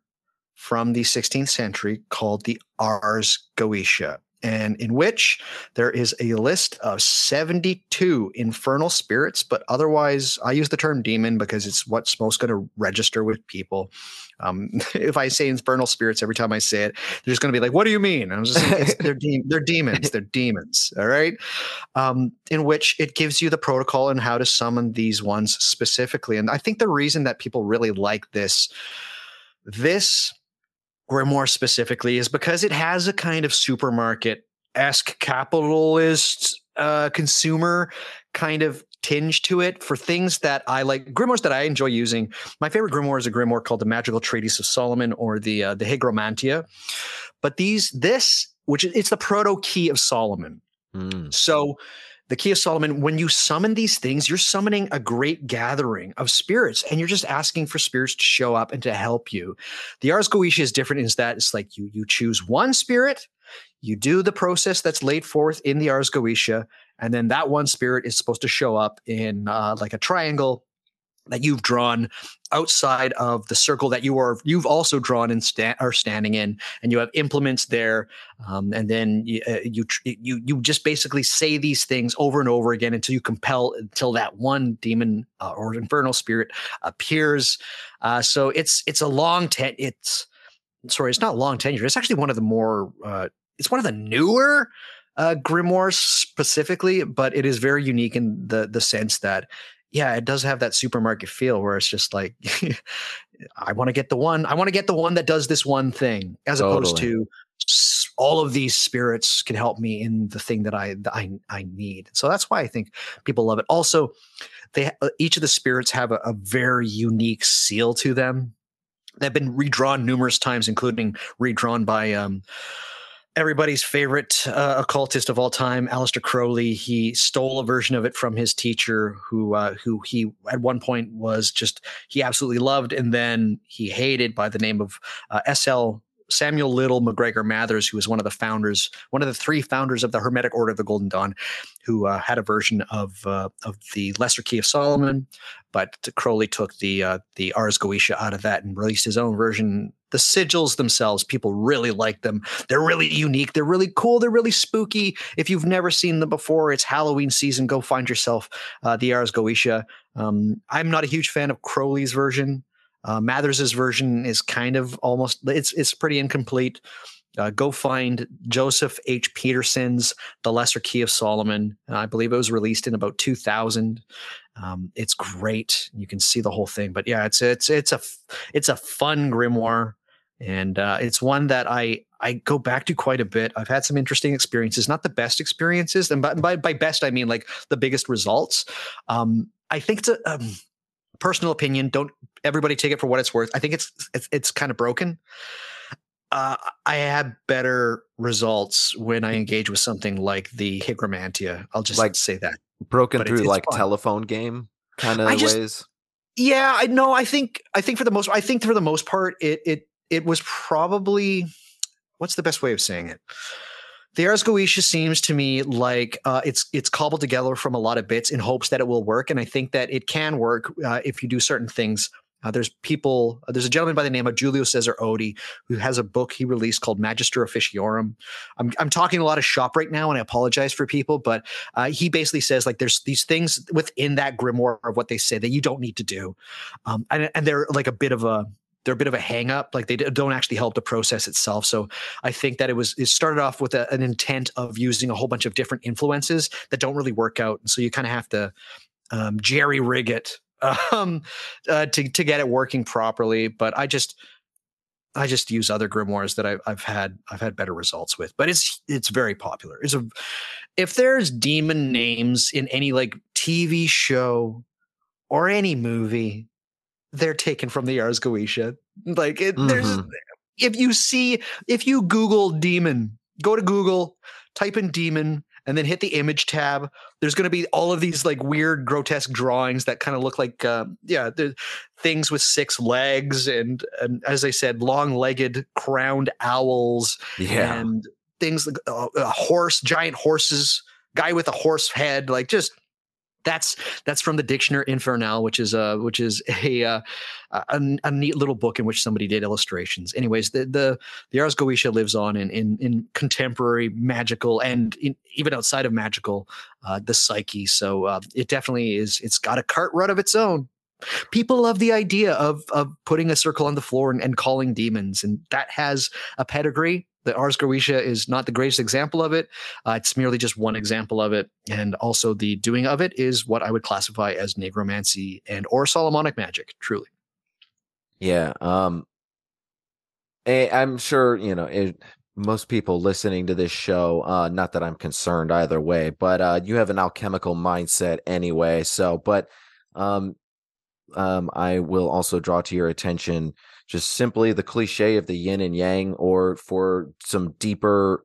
from the 16th century called the Ars Goetia and in which there is a list of 72 infernal spirits, but otherwise, I use the term demon because it's what's most going to register with people. Um, <laughs> if I say infernal spirits every time I say it, they're just going to be like, "What do you mean?" I'm just saying, they're de- they're demons. They're demons. All right. Um, in which it gives you the protocol and how to summon these ones specifically. And I think the reason that people really like this this Grimoire specifically is because it has a kind of supermarket esque capitalist uh, consumer kind of tinge to it for things that I like grimoires that I enjoy using. My favorite grimoire is a grimoire called the Magical Treatise of Solomon or the uh, the Hygromanteia. But these this which it's the proto key of Solomon. Mm. So the key of Solomon, when you summon these things, you're summoning a great gathering of spirits and you're just asking for spirits to show up and to help you. The Ars Goetia is different in that it's like you you choose one spirit, you do the process that's laid forth in the Ars Goetia, and then that one spirit is supposed to show up in uh, like a triangle that you've drawn outside of the circle that you are you've also drawn and sta- are standing in and you have implements there um, and then you, uh, you you you just basically say these things over and over again until you compel until that one demon uh, or infernal spirit appears. Uh, so it's it's a long ten it's sorry it's not long tenure it's actually one of the more uh, it's one of the newer uh, grimoires specifically, but it is very unique in the the sense that yeah, it does have that supermarket feel where it's just like, <laughs> I want to get the one, I want to get the one that does this one thing, as totally. opposed to all of these spirits can help me in the thing that I, that I, I need. So that's why I think people love it. Also, they uh, each of the spirits have a, a very unique seal to them. They've been redrawn numerous times, including redrawn by um, everybody's favorite uh, occultist of all time, Aleister Crowley. He stole a version of it from his teacher, who uh, who he at one point was just he absolutely loved, and then he hated by the name of uh, S.L. Samuel Liddell MacGregor Mathers, who was one of the founders, one of the three founders of the Hermetic Order of the Golden Dawn, who uh, had a version of uh, of the Lesser Key of Solomon, but Crowley took the uh, the Ars Goetia out of that and released his own version. The sigils themselves, people really like them. They're really unique. They're really cool. They're really spooky. If you've never seen them before, it's Halloween season. Go find yourself uh, the Ars Goetia. Um, I'm not a huge fan of Crowley's version. Uh, Mathers's version is kind of almost it's it's pretty incomplete. Uh, go find Joseph H. Peterson's The Lesser Key of Solomon. I believe it was released in about 2000. Um, it's great. You can see the whole thing. But yeah, it's it's it's a it's a fun grimoire, and uh, it's one that I I go back to quite a bit. I've had some interesting experiences, not the best experiences, and by by, by best I mean like the biggest results. Um, I think it's a um, personal opinion. Don't everybody take it for what it's worth. I think it's it's, it's kind of broken uh, I had better results when I engage with something like the Hygromanteia. I'll just like say that broken but through it's, like telephone game kind of ways. Yeah, I know. I think I think for the most I think for the most part it it it was probably what's the best way of saying it. The Ars Goetia seems to me like uh, it's it's cobbled together from a lot of bits in hopes that it will work, and I think that it can work uh, if you do certain things uh, there's people, uh, there's a gentleman by the name of Julio Cesar Ody who has a book he released called Magister Officiorum. I'm, I'm talking a lot of shop right now and I apologize for people, but uh, he basically says like there's these things within that grimoire of what they say that you don't need to do. Um, and, and they're like a bit of a, they're a bit of a hang up like they don't actually help the process itself so i think that it was it started off with a, an intent of using a whole bunch of different influences that don't really work out and so you kind of have to um, jerry rig it <laughs> um, uh, to to get it working properly. But I just I just use other grimoires that I've, I've had I've had better results with. But it's it's very popular. It's a if there's demon names in any like TV show or any movie, they're taken from the Ars Goetia. Like it, mm-hmm. there's if you see if you Google demon, go to Google, type in demon, and then hit the image tab. There's going to be all of these like weird, grotesque drawings that kind of look like, uh, yeah, things with six legs and, and as I said, long-legged crowned owls. Yeah. And things like uh, a horse, giant horses, guy with a horse head, like just that's that's from the Dictionnaire Infernal, which is a which is <laughs> a, uh, a, a neat little book in which somebody did illustrations. Anyways, the the the Ars Goetia lives on in in, in contemporary magical and in, even outside of magical, uh, the psyche. So uh, it definitely is. It's got a cart run of its own. People love the idea of of putting a circle on the floor and, and calling demons, and that has a pedigree the Ars Goetia is not the greatest example of it. Uh, it's merely just one example of it, and also the doing of it is what I would classify as nigromancy and or Solomonic magic. Truly. Yeah. Um. I'm sure you know it, most people listening to this show. Uh, not that I'm concerned either way, but uh, you have an alchemical mindset anyway. So, but um, um, I will also draw to your attention just simply the cliche of the yin and yang, or for some deeper,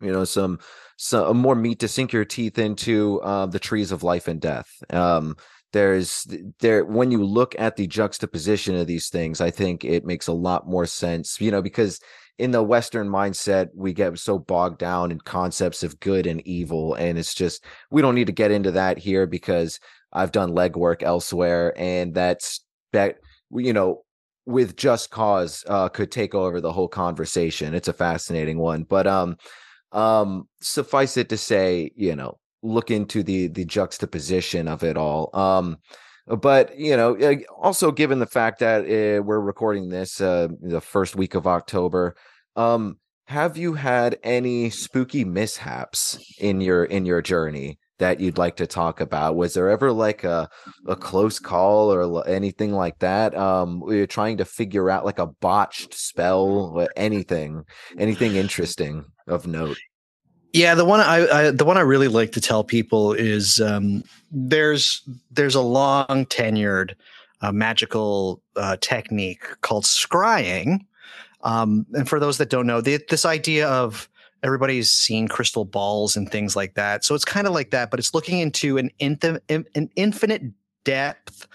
you know, some some more meat to sink your teeth into uh, the trees of life and death. Um, there's there when you look at the juxtaposition of these things, I think it makes a lot more sense, you know, because in the Western mindset, we get so bogged down in concepts of good and evil. And it's just, we don't need to get into that here because I've done legwork elsewhere. And that's that, you know, with just cause uh, could take over the whole conversation. It's a fascinating one, but um, um, suffice it to say, you know, look into the the juxtaposition of it all. Um, but you know, also given the fact that uh, we're recording this uh, the first week of October, um, have you had any spooky mishaps in your in your journey? That you'd like to talk about? Was there ever like a a close call or anything like that? Um, we were trying to figure out like a botched spell, or anything, anything interesting of note. Yeah, the one I, I, the one I really like to tell people is um, there's there's a long tenured uh, magical uh, technique called scrying. Um, and for those that don't know, the, this idea of everybody's seen crystal balls and things like that. So it's kind of like that, but it's looking into an, infi- an infinite depth,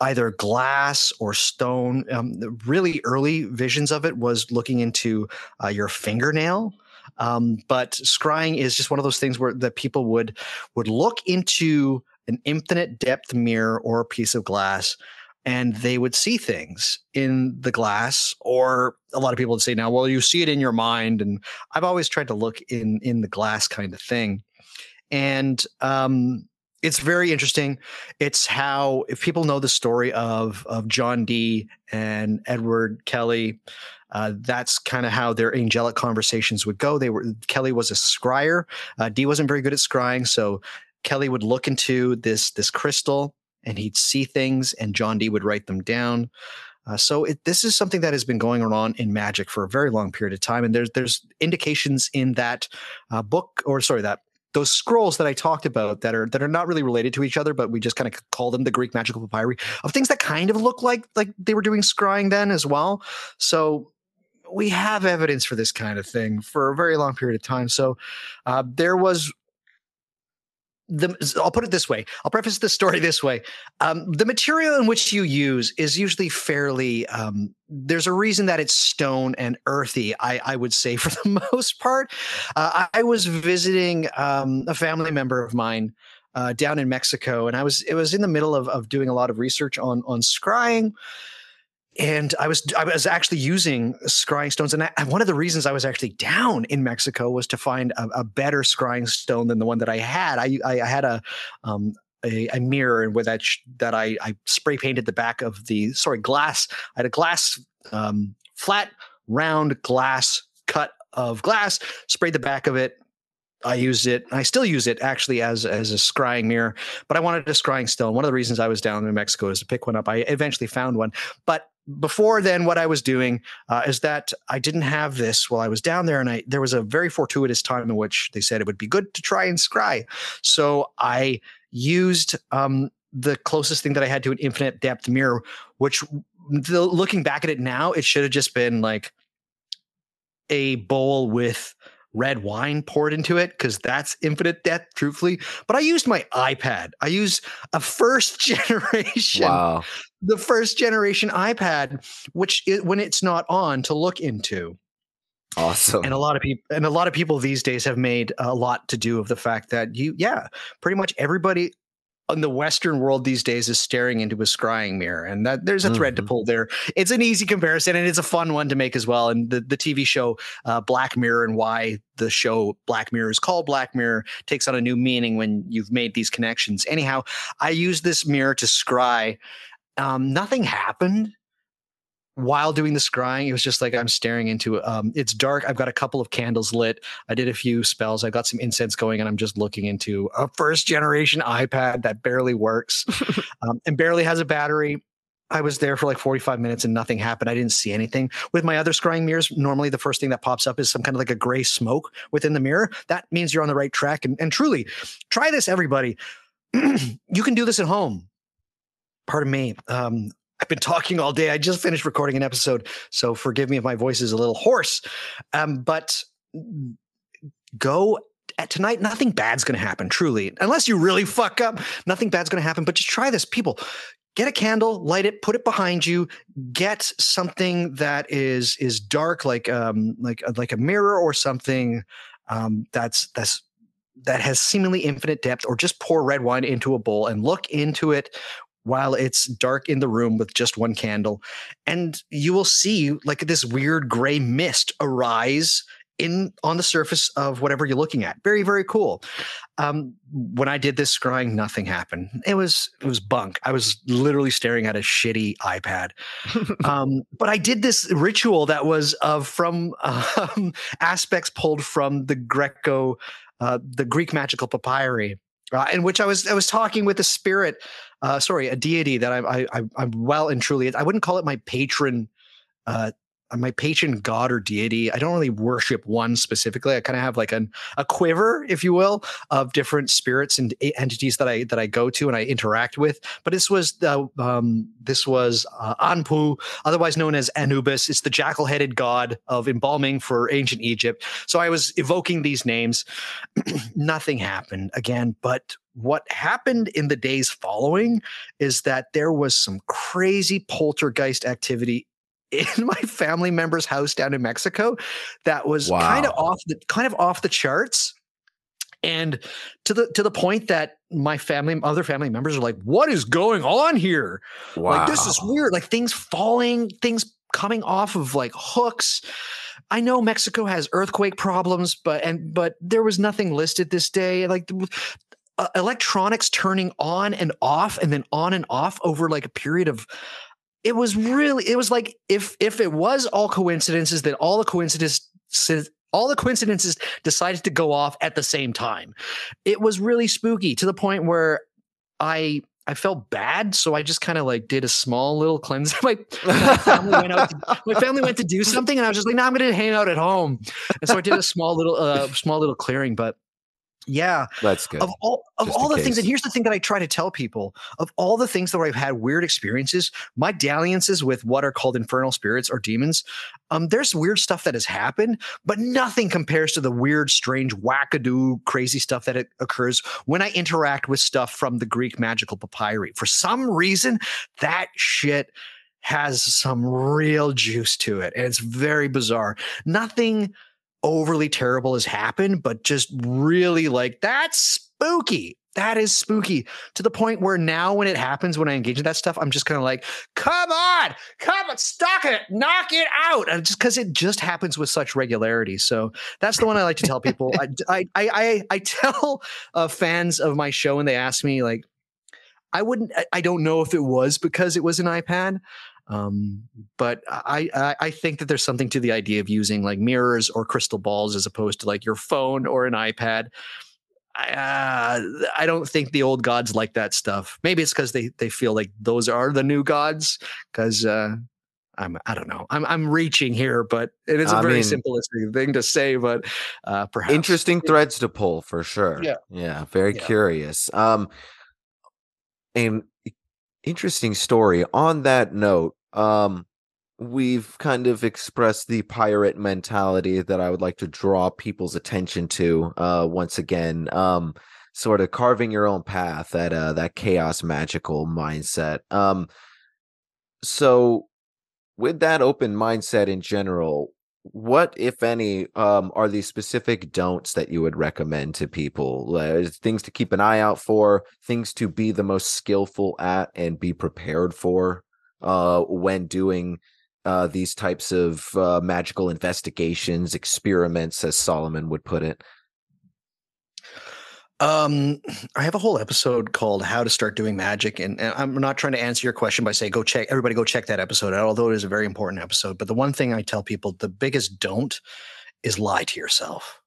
either glass or stone. Um, really early visions of it was looking into uh, your fingernail. Um, but scrying is just one of those things where that people would would look into an infinite depth mirror or a piece of glass and they would see things in the glass or a lot of people would say now well you see it in your mind and i've always tried to look in in the glass kind of thing and um it's very interesting. It's how if people know the story of of John Dee and Edward Kelly, uh, that's kind of how their angelic conversations would go. They were Kelly was a scryer. Uh, Dee wasn't very good at scrying, so Kelly would look into this this crystal and he'd see things, and John Dee would write them down. Uh, so it, this is something that has been going on in magic for a very long period of time, and there's there's indications in that uh, book or sorry that those scrolls that I talked about that are that are not really related to each other, but we just kind of call them the Greek magical papyri of things that kind of look like like they were doing scrying then as well. So we have evidence for this kind of thing for a very long period of time. So uh, there was the I'll put it this way. I'll preface the story this way. Um, the material in which you use is usually fairly. Um, there's a reason that it's stone and earthy. I, I would say <laughs> for the most part. Uh, I was visiting um, a family member of mine uh, down in Mexico, and I was it was in the middle of of doing a lot of research on on scrying and I was I was actually using scrying stones, and I, one of the reasons I was actually down in Mexico was to find a, a better scrying stone than the one that I had. I I, had a um, a, a, mirror with that sh- that I, I spray painted the back of the sorry glass. I had a glass um, flat round glass cut of glass, sprayed the back of it. I used it. I still use it actually as as a scrying mirror, but I wanted a scrying stone. One of the reasons I was down in Mexico is to pick one up. I eventually found one, but before then, what I was doing uh, is that I didn't have this while I was down there, and I there was a very fortuitous time in which they said it would be good to try and scry. So I used um, the closest thing that I had to an infinite depth mirror, which the, looking back at it now, it should have just been like a bowl with red wine poured into it because that's infinite depth, truthfully. But I used my iPad. I used a first <laughs> generation Wow. the first generation iPad, which it, when it's not on to look into. Awesome. And a lot of people and a lot of people these days have made a lot to do of the fact that you, yeah, pretty much everybody in the Western world these days is staring into a scrying mirror, and that there's a thread to Mhm. pull there. It's an easy comparison, and it's a fun one to make as well. And the the TV show uh, Black Mirror and why the show Black Mirror is called Black Mirror takes on a new meaning when you've made these connections. Anyhow, I use this mirror to scry. Um, nothing happened while doing the scrying. It was just like I'm staring into. Um, it's dark. I've got a couple of candles lit. I did a few spells. I got some incense going, and I'm just looking into a first generation iPad that barely works <laughs> um, and barely has a battery. I was there for like 45 minutes and nothing happened. I didn't see anything. With my other scrying mirrors, normally the first thing that pops up is some kind of like a gray smoke within the mirror. That means you're on the right track. And, and truly, try this, everybody. <clears throat> you can do this at home. Pardon me. Um, been talking all day. I just finished recording an episode, so forgive me if my voice is a little hoarse. Um, but go at tonight. Nothing bad's going to happen, truly, unless you really fuck up. Nothing bad's going to happen. But just try this, people. Get a candle, light it, put it behind you. Get something that is is dark, like um like like a mirror or something um, that's that's that has seemingly infinite depth, or just pour red wine into a bowl and look into it while it's dark in the room with just one candle and you will see like this weird gray mist arise in on the surface of whatever you're looking at. Very very cool. Um, when i did this scrying nothing happened. It was it was bunk. I was literally staring at a shitty ipad. <laughs> Um, but i did this ritual that was of from um, <laughs> aspects pulled from the greco uh, the greek magical papyri uh, in which I was I was talking with a spirit, uh, sorry, a deity that I, I I'm well and truly. I wouldn't call it my patron, uh, my patron god or deity. I don't really worship one specifically. I kind of have like an a quiver, if you will, of different spirits and entities that I that I go to and I interact with. But this was the um, this was uh, Anpu, otherwise known as Anubis. It's the jackal-headed god of embalming for ancient Egypt. So I was evoking these names. <clears throat> Nothing happened again, but what happened in the days following is that there was some crazy poltergeist activity <laughs> in my family member's house down in Mexico that was kind of off the kind of off the charts. And to the to the point that my family other family members are like what is going on here? Wow. like this is weird. Like things falling things coming off of like hooks. I know mexico has earthquake problems but and but there was nothing listed this day. Like electronics turning on and off and then on and off over like a period of it was really it was like if if it was all coincidences that all the coincidences all the coincidences decided to go off at the same time it was really spooky to the point where i I felt bad, so I just kind of like did a small little cleanse. <laughs> my, my family went out. To, my family went to do something, and I was just like, "No, nah, I'm going to hang out at home." And so I did a small little, uh, small little clearing. But yeah, that's good. Of all of Just all the case. things, and here's the thing that I try to tell people: of all the things that I've had weird experiences, my dalliances with what are called infernal spirits or demons, um, there's weird stuff that has happened, but nothing compares to the weird, strange, wackadoo, crazy stuff that occurs when I interact with stuff from the Greek magical papyri. For some reason, that shit has some real juice to it, and it's very bizarre. Nothing overly terrible has happened, but just really like that's spooky. That is spooky to the point where now when it happens, when I engage in that stuff, I'm just kind of like, come on, come on, stop it, knock it out. And just because it just happens with such regularity. So that's the one I like to tell people. I, I, I, I, tell uh, fans of my show and they ask me like, I wouldn't, I don't know if it was because it was an iPad, um, but I, I, I think that there's something to the idea of using like mirrors or crystal balls as opposed to like your phone or an iPad. I, uh, I don't think the old gods like that stuff. Maybe it's because they they feel like those are the new gods. Because uh, I'm I don't know. I'm I'm reaching here, but it is a I very mean, simplistic thing to say. But uh, perhaps interesting threads to pull for sure. Yeah, yeah, very yeah. curious. Um, and interesting story. On that note, um, we've kind of expressed the pirate mentality that I would like to draw people's attention to uh, once again. Um, sort of carving your own path, that uh, that chaos magical mindset. Um, so, with that open mindset in general, what, if any, um, are the specific don'ts that you would recommend to people? Uh, things to keep an eye out for, things to be the most skillful at and be prepared for uh, when doing uh, these types of uh, magical investigations, experiments, as Solomon would put it? Um, I have a whole episode called "How to Start Doing Magic," and, and, I'm not trying to answer your question by saying go check everybody go check that episode out. Although it is a very important episode, but the one thing I tell people, the biggest don't, is lie to yourself.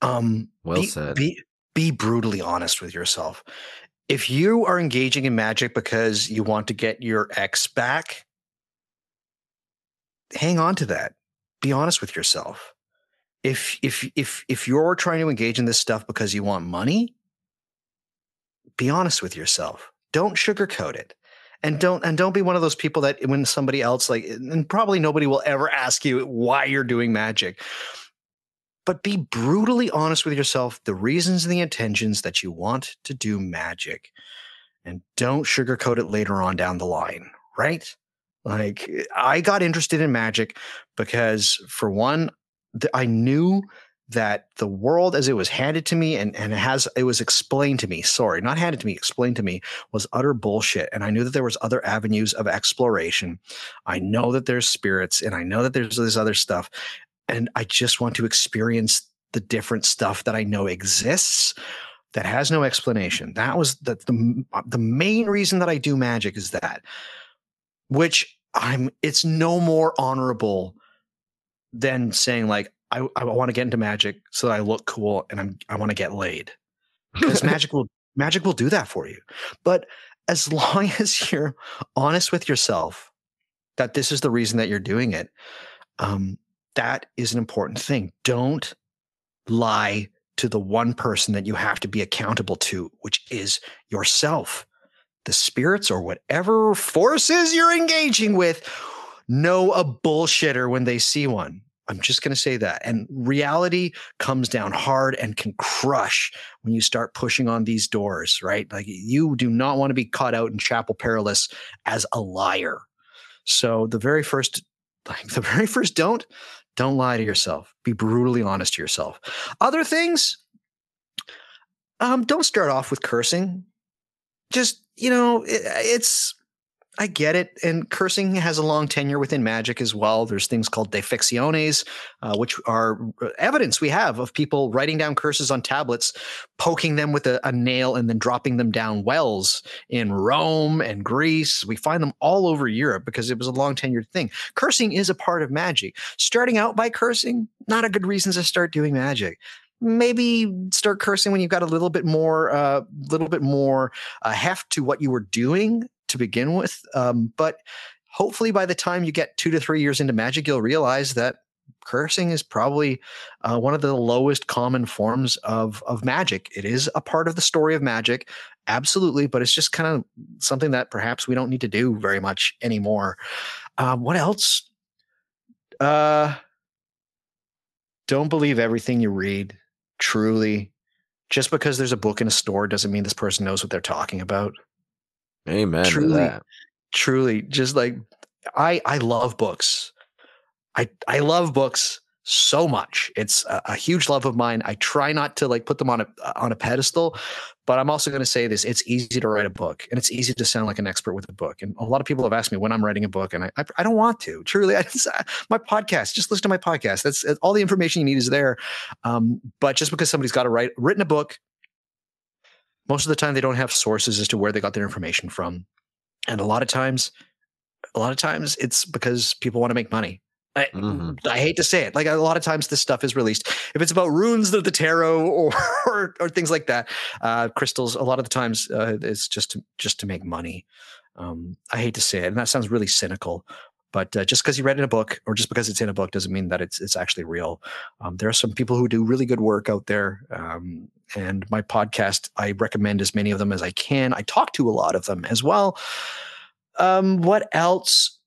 Um, well be, said. Be be brutally honest with yourself if you are engaging in magic because you want to get your ex back, hang on to that. Be honest with yourself. If if if if you're trying to engage in this stuff because you want money, be honest with yourself. Don't sugarcoat it. And don't and don't be one of those people that when somebody else like and probably nobody will ever ask you why you're doing magic but be brutally honest with yourself the reasons and the intentions that you want to do magic and don't sugarcoat it later on down the line right? Like i got interested in magic because for one i knew that the world as it was handed to me and, and it has it was explained to me sorry not handed to me explained to me was utter bullshit. And i knew that there was other avenues of exploration. I know that there's spirits and i know that there's this other stuff and I just want to experience the different stuff that I know exists that has no explanation. That was the, the the main reason that I do magic is that, which I'm. It's no more honorable than saying like I I want to get into magic so that I look cool and I'm I want to get laid <laughs> because magic will magic will do that for you. But as <laughs> long as you're honest with yourself that this is the reason that you're doing it, um, that is an important thing. Don't lie to the one person that you have to be accountable to, which is yourself. The spirits or whatever forces you're engaging with know a bullshitter when they see one. I'm just going to say that. And reality comes down hard and can crush when you start pushing on these doors, right? Like you do not want to be caught out in Chapel Perilous as a liar. So the very first, like <laughs> the very first don't don't lie to yourself. Be brutally honest to yourself. Other things, um, don't start off with cursing. Just, you know, it, it's I get it. And cursing has a long tenure within magic as well. There's things called defixiones, uh, which are evidence we have of people writing down curses on tablets, poking them with a, a, nail, and then dropping them down wells in Rome and Greece. We find them all over Europe because it was a long tenured thing. Cursing is a part of magic. Starting out by cursing, not a good reason to start doing magic maybe start cursing when you've got a little bit more, a uh, little bit more uh, heft to what you were doing to begin with. Um, but hopefully, by the time you get two to three years into Magic, you'll realize that cursing is probably uh, one of the lowest common forms of of magic. It is a part of the story of magic, absolutely, but it's just kind of something that perhaps we don't need to do very much anymore. Um, what else? Uh, don't believe everything you read. Truly, just because there's a book in a store doesn't mean this person knows what they're talking about. Amen. Truly, truly, just like I, I love books. I, I love books so much. It's a, a, huge love of mine. I try not to like put them on a on a pedestal, but I'm also going to say this: it's easy to write a book, and it's easy to sound like an expert with a book. And a lot of people have asked me when I'm writing a book, and I I, I don't want to. Truly, <laughs> I just, my podcast. Just listen to my podcast. That's all the information you need is there. Um, but just because somebody's got to write written a book most of the time they don't have sources as to where they got their information from and a lot of times a lot of times it's because people want to make money I, mm-hmm. I hate to say it. Like a lot of times, this stuff is released. If it's about runes of the tarot or <laughs> or, or things like that, uh, crystals. A lot of the times, uh, it's just to, just to make money. Um, I hate to say it, and that sounds really cynical. But uh, just because you read in a book, or just because it's in a book, doesn't mean that it's it's actually real. Um, there are some people who do really good work out there, um, and my podcast, I recommend as many of them as I can. I talk to a lot of them as well. Um, what else?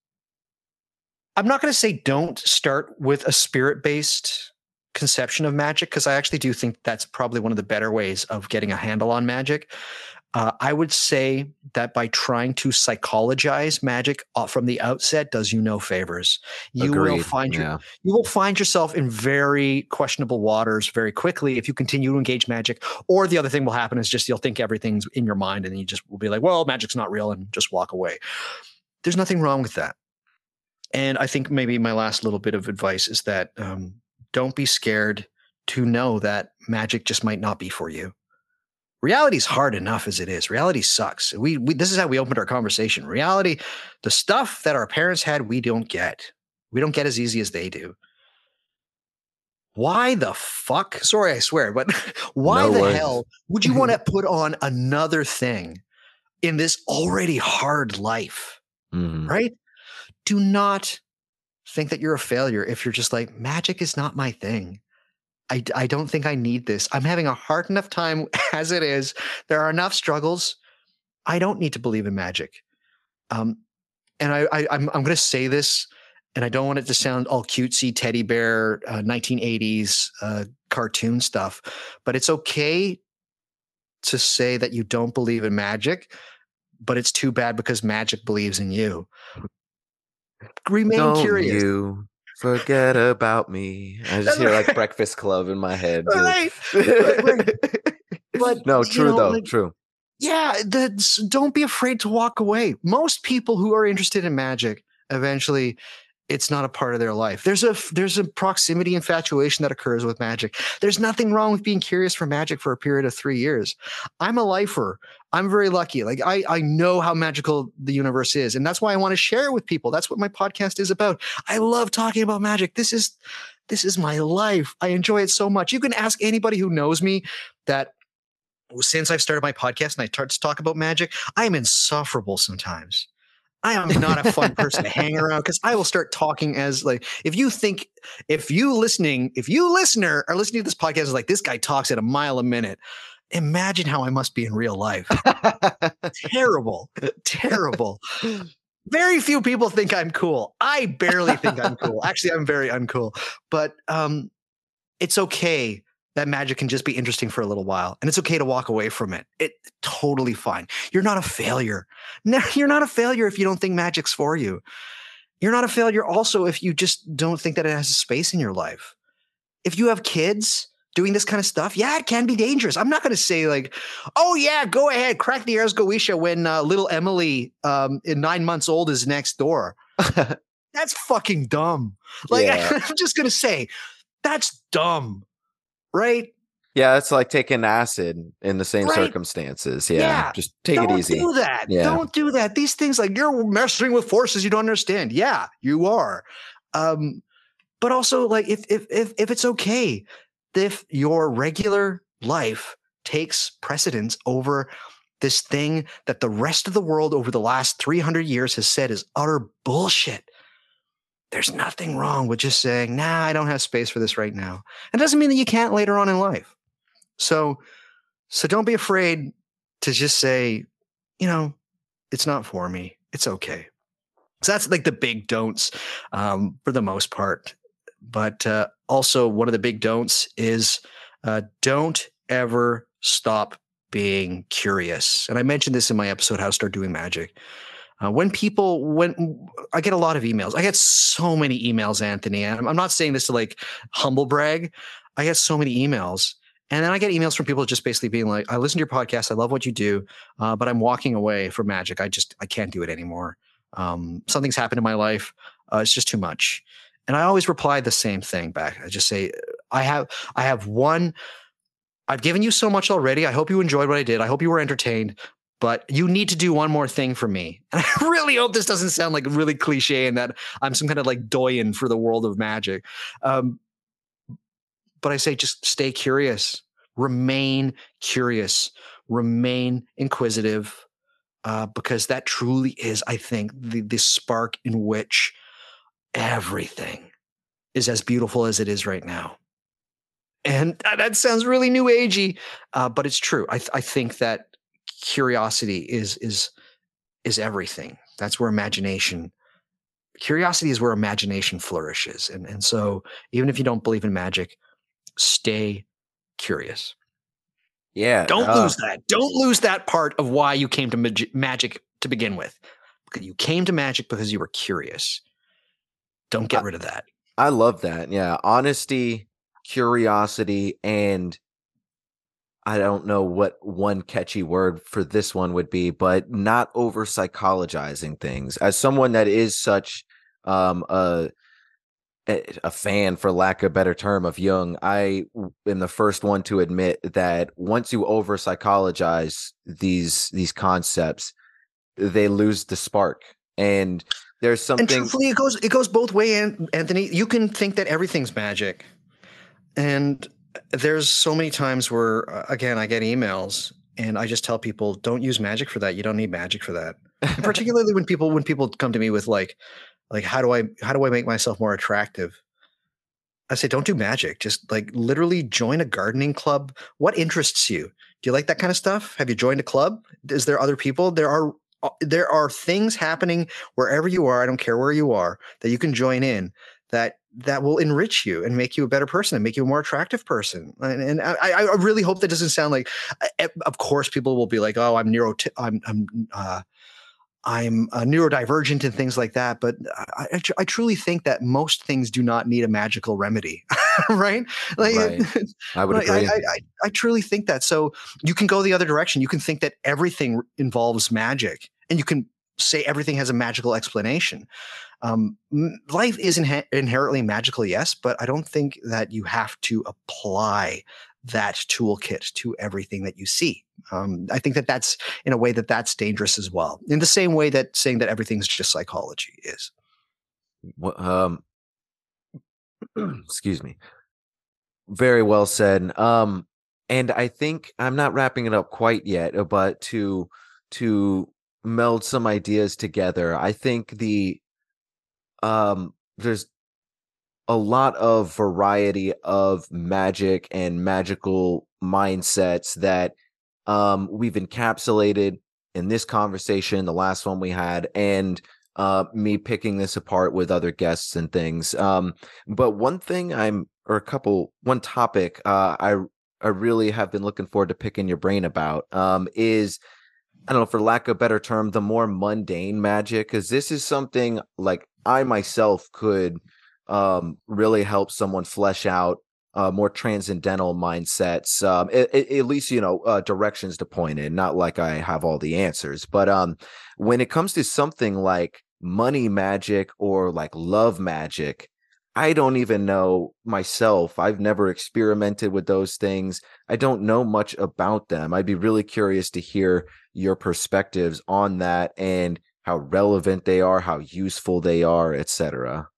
I'm not going to say don't start with a spirit based conception of magic because I actually do think that's probably one of the better ways of getting a handle on magic. Uh, I would say that by trying to psychologize magic from the outset does you no favors. You Agreed. will find your, yeah. you will find yourself in very questionable waters very quickly if you continue to engage magic. Or the other thing will happen is just you'll think everything's in your mind and you just will be like, well, magic's not real and just walk away. There's nothing wrong with that. And I think maybe my last little bit of advice is that um, don't be scared to know that magic just might not be for you reality is hard enough as it is. Reality sucks. We, we this is how we opened our conversation. Reality, the stuff that our parents had, we don't get. We don't get as easy as they do. Why the fuck? Sorry, I swear, but <laughs> why no the hell would you want to <laughs> put on another thing in this already hard life? Mm. Right? Do not think that you're a failure if you're just like, magic is not my thing. I, I don't think I need this. I'm having a hard enough time <laughs> as it is. There are enough struggles. I don't need to believe in magic. Um, and I, I I'm I'm going to say this, and I don't want it to sound all cutesy teddy bear uh, 1980s uh, cartoon stuff, but it's okay to say that you don't believe in magic, but it's too bad because magic believes in you. Remain don't curious. You Forget about me. I just hear like Breakfast Club in my head. Right. <laughs> right. But no, true know, though, like, true. Yeah, that's, don't be afraid to walk away. Most people who are interested in magic eventually it's not a part of their life. There's a there's a proximity infatuation that occurs with magic. There's nothing wrong with being curious for magic for a period of three years. I'm a lifer. I'm very lucky. Like I I know how magical the universe is, and that's why I want to share it with people. That's what my podcast is about. I love talking about magic. This is this is my life. I enjoy it so much. You can ask anybody who knows me that since I've started my podcast and I start to talk about magic, I am insufferable sometimes. I am not a fun person to hang around because I will start talking as like if you think if you listening if you listener are listening to this podcast is like this guy talks at a mile a minute. Imagine how I must be in real life. <laughs> terrible, terrible. Very few people think I'm cool. I barely think I'm cool. <laughs> Actually, I'm very uncool. But um, it's okay that magic can just be interesting for a little while and it's okay to walk away from it. It totally fine. You're not a failure. <laughs> No, you're not a failure if you don't think magic's for you. You're not a failure also if you just don't think that it has a space in your life. If you have kids, doing this kind of stuff, yeah, it can be dangerous. I'm not going to say like, oh yeah, go ahead, crack the Ars Goetia when uh, little Emily, um, in nine months old, is next door. <laughs> that's fucking dumb. Like <laughs> Yeah. I'm just going to say, that's dumb, right? Yeah, it's like taking acid in the same Right. circumstances. Yeah, Yeah. just take don't it easy. do that. Yeah. Don't do that. These things like you're messing with forces you don't understand. Yeah, you are. Um, but also like if if if if it's okay, if your regular life takes precedence over this thing that the rest of the world over the last 300 years has said is utter bullshit. There's nothing wrong with just saying, nah, I don't have space for this right now. It doesn't mean that you can't later on in life. So, so don't be afraid to just say, you know, it's not for me. It's okay. So that's like the big don'ts um, for the most part. But uh, also, one of the big don'ts is uh, don't ever stop being curious. And I mentioned this in my episode, How to Start Doing Magic. Uh, when people, when I get a lot of emails, I get so many emails, Anthony. And I'm, not saying this to like humble brag. I get so many emails. And then I get emails from people just basically being like, I listen to your podcast. I love what you do, uh, but I'm walking away from magic. I just, I can't do it anymore. Um, something's happened in my life. Uh, it's just too much. And I always reply the same thing back. I just say, I have, I have one, I've given you so much already. I hope you enjoyed what I did. I hope you were entertained, but you need to do one more thing for me. <laughs> And I really hope this doesn't sound like really cliche and that I'm some kind of like doyen for the world of magic. Um, but I say just stay curious, remain curious, remain inquisitive, uh, because that truly is, I think, the, the spark in which everything is as beautiful as it is right now. And that- that sounds really new agey, uh, but it's true. I, th- I think that curiosity is is is everything. That's where imagination. Curiosity is where imagination flourishes, and and so even if you don't believe in magic, stay curious. Yeah, Don't uh, lose that. Don't lose that part of why you came to magi- magic to begin with. Because you came to magic because you were curious. Don't get Uh, rid of that. I love that. Yeah, honesty, curiosity, and I don't know what one catchy word for this one would be, but not over psychologizing things. As someone that is such um a a a fan, for lack of a better term, of Jung, I am the first one to admit that once you over psychologize these these concepts, they lose the spark. And there's something. And truthfully, it goes it goes both way, An- Anthony. You can think that everything's magic, and there's so many times where, uh, again, I get emails and I just tell people, don't use magic for that. You don't need magic for that. And <laughs> particularly when people when people come to me with like, like how do I how do I make myself more attractive? I say, don't do magic. Just like literally join a gardening club. What interests you? Do you like that kind of stuff? Have you joined a club? Is there other people? There are uh, there are things happening wherever you are. I don't care where you are that you can join in that that will enrich you and make you a better person and make you a more attractive person. And, and I, I really hope that doesn't sound like. I- Of course, people will be like, "Oh, I'm neuro, I'm I'm uh, I'm uh, neurodivergent and things like that." But I, I, I truly think that most things do not need a magical remedy, <laughs> right? Like, Right. I would agree. I, I truly think that. So you can go the other direction. You can think that everything involves magic, and you can say everything has a magical explanation. Um, life is inhe- inherently magical, yes, but I don't think that you have to apply that toolkit to everything that you see. Um, I think that that's in a way that that's dangerous as well. In the same way that saying that everything's just psychology is. Um <clears throat> excuse me very well said um and i think i'm not wrapping it up quite yet uh, but to to meld some ideas together i think the um there's a lot of variety of magic and magical mindsets that um we've encapsulated in this conversation the last one we had and uh me picking this apart with other guests and things um but one thing i'm or a couple one topic uh i i really have been looking forward to picking your brain about um is i don't know for lack of a better term the more mundane magic because this is something like i myself could um really help someone flesh out uh, more transcendental mindsets, um, at, at, least you know uh, directions to point in. Not like I have all the answers, but um, when it comes to something like money magic or like love magic, I don't even know myself. I've never experimented with those things. I don't know much about them. I'd be really curious to hear your perspectives on that and how relevant they are, how useful they are, etc.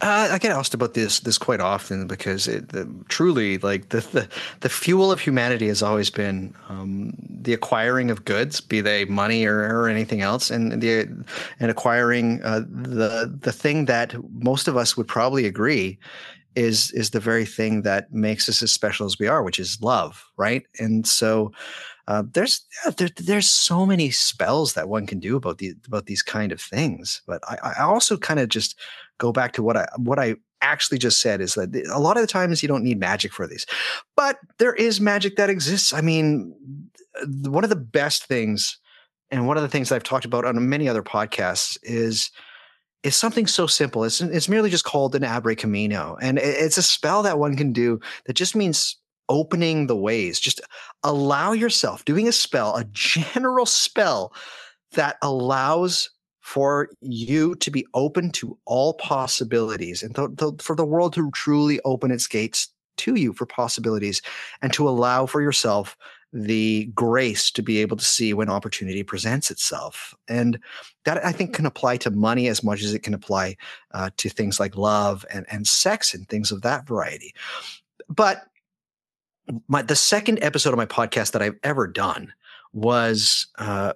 Uh, I get asked about this this quite often because it the, truly like the, the, the fuel of humanity has always been um, the acquiring of goods, be they money or, or anything else, and the and acquiring uh, the the thing that most of us would probably agree is is the very thing that makes us as special as we are, which is love, right? And so uh, there's yeah, there, there's so many spells that one can do about these about these kind of things. But I, I also kind of just go back to what I what I actually just said is that a lot of the times you don't need magic for these, but there is magic that exists. I mean, one of the best things, and one of the things I've talked about on many other podcasts is is something so simple. It's it's merely just called an Abre Camino, and it's a spell that one can do that just means opening the ways. Just allow yourself doing a spell, a general spell that allows for you to be open to all possibilities and th- th- for the world to truly open its gates to you for possibilities and to allow for yourself the grace to be able to see when opportunity presents itself. And that I think can apply to money as much as it can apply uh, to things like love and, and sex and things of that variety. But my the second episode of my podcast that I've ever done was uh,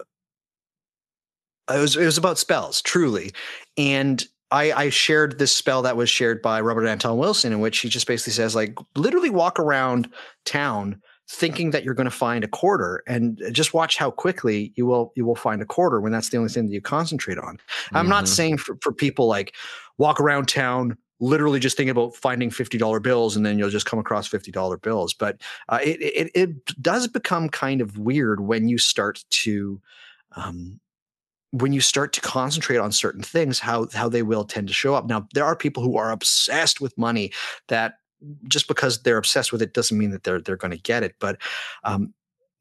it was it was about spells, truly, and I, I shared this spell that was shared by Robert Anton Wilson, in which he just basically says like literally walk around town thinking that you're going to find a quarter and just watch how quickly you will you will find a quarter when that's the only thing that you concentrate on. Mm-hmm. I'm not mm-hmm. saying for, for people like walk around town literally just thinking about finding $50 bills and then you'll just come across $50 bills. But uh, it, it, it does become kind of weird when you start to um, when you start to concentrate on certain things how how they will tend to show up. Now there are people who are obsessed with money that just because they're obsessed with it doesn't mean that they're they're going to get it. But um,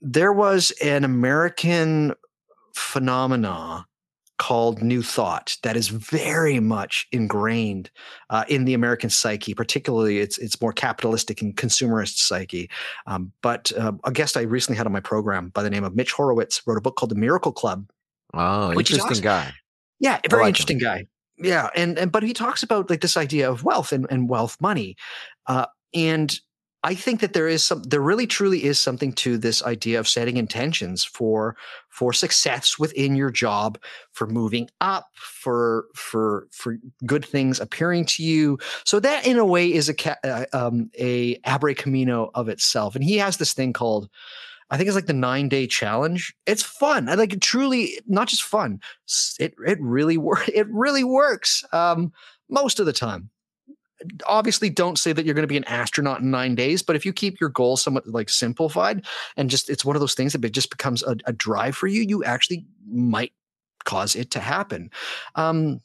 there was an american phenomena called New Thought that is very much ingrained uh, in the American psyche, particularly its its more capitalistic and consumerist psyche. Um, but uh, a guest I recently had on my program by the name of Mitch Horowitz wrote a book called The Miracle Club. Oh, interesting awesome. guy. Yeah, very like interesting him. guy. Yeah, and and but he talks about like this idea of wealth and, and wealth money, uh, and I think that there is some, there really truly is something to this idea of setting intentions for for success within your job, for moving up, for for for good things appearing to you. So that, in a way, is a uh, um, a Abre Camino of itself. And he has this thing called, I think it's like the nine day challenge. It's fun. I like truly, not just fun. It it really works. <laughs> It really works um, most of the time obviously don't say that you're going to be an astronaut in nine days but if you keep your goals somewhat like simplified and just it's one of those things that it just becomes a, a drive for you you actually might cause it to happen. Um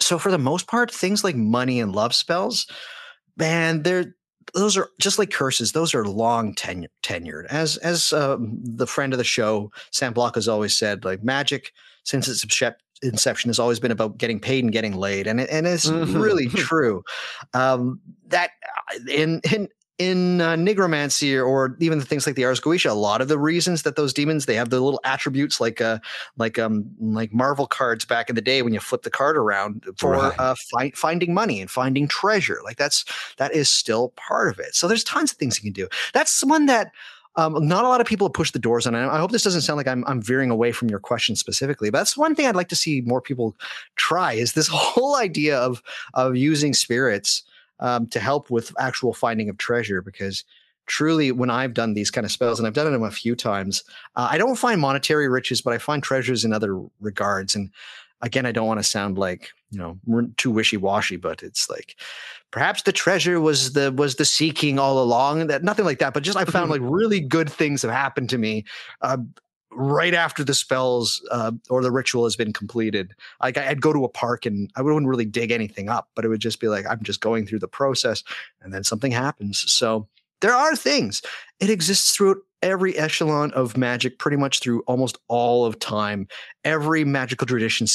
so for the most part things like money and love spells man they're those are just like curses those are long tenure, tenured. As as um, the friend of the show sam block has always said like magic since its inception has always been about getting paid and getting laid, and and it's mm-hmm. really <laughs> true. Um, that uh, in in in uh, nigromancy or even the things like the Ars Goetia, a lot of the reasons that those demons they have the little attributes like uh like um like Marvel cards back in the day when you flip the card around for right. uh fi- finding money and finding treasure. Like that's that is still part of it. So there's tons of things you can do. That's one that um, not a lot of people pushed the doors on. I hope this doesn't sound like I'm, I'm veering away from your question specifically, but that's one thing I'd like to see more people try is this <laughs> whole idea of of using spirits um, to help with actual finding of treasure because truly when i've done these kind of spells and i've done them a few times uh, i don't find monetary riches but i find treasures in other regards and again, I don't want to sound like you know weren't too wishy washy, but it's like perhaps the treasure was the was the seeking all along. That nothing like that, but just I found like really good things have happened to me. Uh, right after the spells uh, or the ritual has been completed. Like I'd go to a park and I wouldn't really dig anything up, but it would just be like I'm just going through the process, and then something happens. So there are things. It exists throughout every echelon of magic, pretty much through almost all of time. Every magical tradition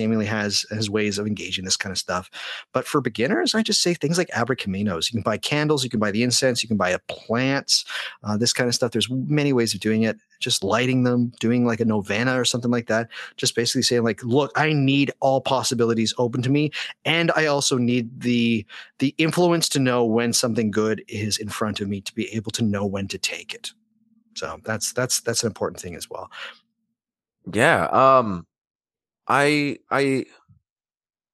seemingly has has ways of engaging this kind of stuff. But for beginners, I just say things like abrecaminos. You can buy candles, you can buy the incense, you can buy plants, uh, this kind of stuff. There's many ways of doing it. Just lighting them, doing like a novena or something like that. Just basically saying like, look, I need all possibilities open to me, and I also need the the influence to know when something good is in front of me to be able to know when to take it. So that's that's that's an important thing as well. Yeah. Um I I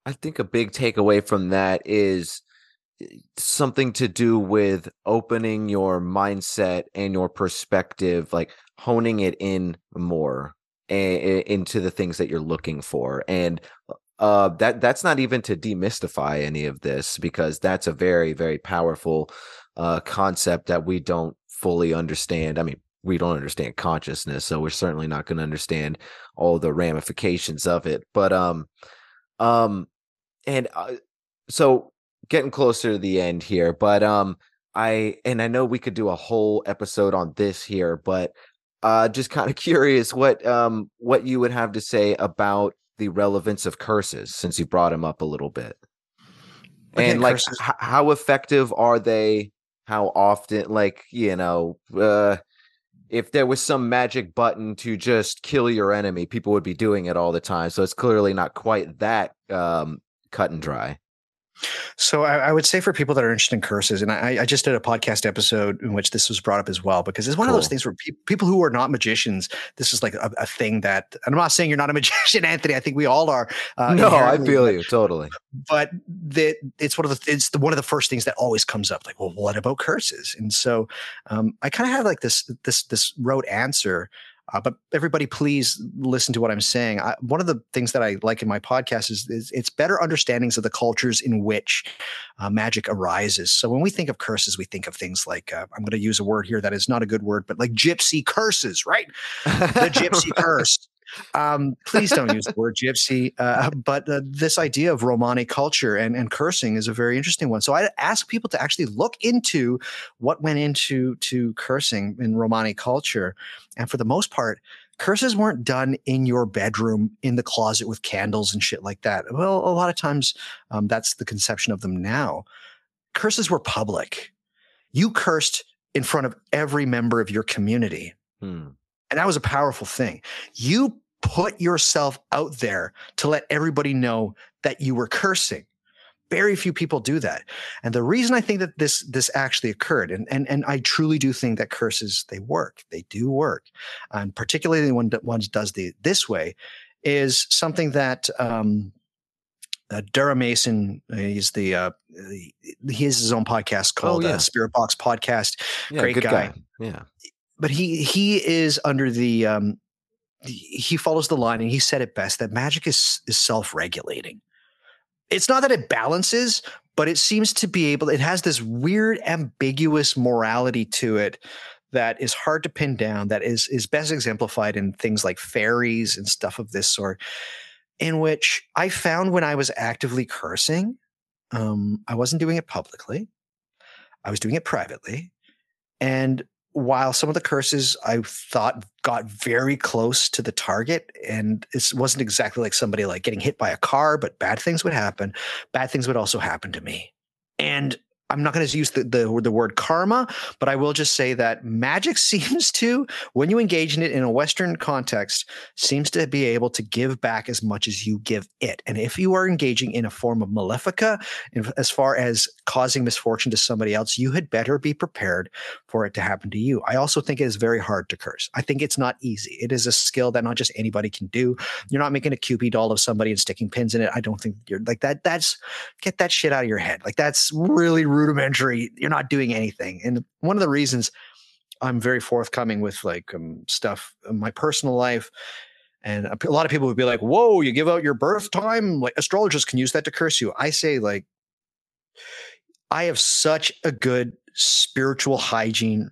I think a big takeaway from that is eh, something to do with opening your mindset and your perspective, like honing it in more a, into the things that you're looking for. And uh, that that's not even to demystify any of this because that's a very very powerful uh, concept that we don't fully understand. I mean, we don't understand consciousness so we're certainly not going to understand all the ramifications of it but um um and uh, so getting closer to the end here but um i and i know we could do a whole episode on this here but uh just kind of <laughs> curious what um what you would have to say about the relevance of curses since you brought them up a little bit. Again, and like h- how effective are they? How often like you know uh if there was some magic button to just kill your enemy, people would be doing it all the time. So it's clearly not quite that um, cut and dry. So I, I, would say for people that are interested in curses, and I, I, just did a podcast episode in which this was brought up as well, because it's one cool. of those things where pe- people who are not magicians, this is like a, a, thing that, and I'm not saying you're not a <laughs> magician, Anthony. I think we all are. Uh, no, I feel you totally. But the, it's one of the it's the, one of the first things that always comes up. Like, well, what about curses? And so um, I kind of have like this this this rote answer uh, but everybody, please listen to what I'm saying. I, one of the things that I like in my podcast is, is it's better understandings of the cultures in which uh, magic arises. So when we think of curses, we think of things like uh, I'm going to use a word here that is not a good word, but like gypsy curses, right? <laughs> The gypsy curse. Um, please don't use the word gypsy. Uh, but uh, this idea of Romani culture and, and cursing is a very interesting one. So I ask people to actually look into what went into to cursing in Romani culture. And for the most part, curses weren't done in your bedroom in the closet with candles and shit like that. Well, a lot of times um, that's the conception of them now. Curses were public. You cursed in front of every member of your community. Hmm. And that was a powerful thing. You put yourself out there to let everybody know that you were cursing. Very few people do that. And the reason I think that this this actually occurred, and and, and I truly do think that curses they work. They do work. And particularly when one does the this way, is something that um uh, Dara Mason, uh, he's the uh, he has his own podcast oh, called oh, yeah. uh, Spirit Box Podcast. Yeah, Great guy. guy. Yeah but he he is under the um he follows the line and he said it best that magic is is self-regulating. It's not that it balances but it seems to be able it has this weird ambiguous morality to it that is hard to pin down that is is best exemplified in things like fairies and stuff of this sort in which i found when i was actively cursing um, i wasn't doing it publicly. I was doing it privately. And while some of the curses I thought got very close to the target, and it wasn't exactly like somebody like getting hit by a car, but bad things would happen. Bad things would also happen to me. And I'm not going to use the, the, the word karma, but I will just say that magic <laughs> seems to, when you engage in it in a Western context, seems to be able to give back as much as you give it. And if you are engaging in a form of malefica, as far as causing misfortune to somebody else, you had better be prepared for it to happen to you. I also think it is very hard to curse. I think it's not easy. It is a skill that not just anybody can do. You're not making a Cupid doll of somebody and sticking pins in it. I don't think you're like that. That's get that shit out of your head. Like that's really, really rudimentary. You're not doing anything. And one of the reasons I'm very forthcoming with like um, stuff in my personal life. And a lot of people would be like, whoa, you give out your birth time? Like astrologers can use that to curse you. I say, like, I have such a good spiritual hygiene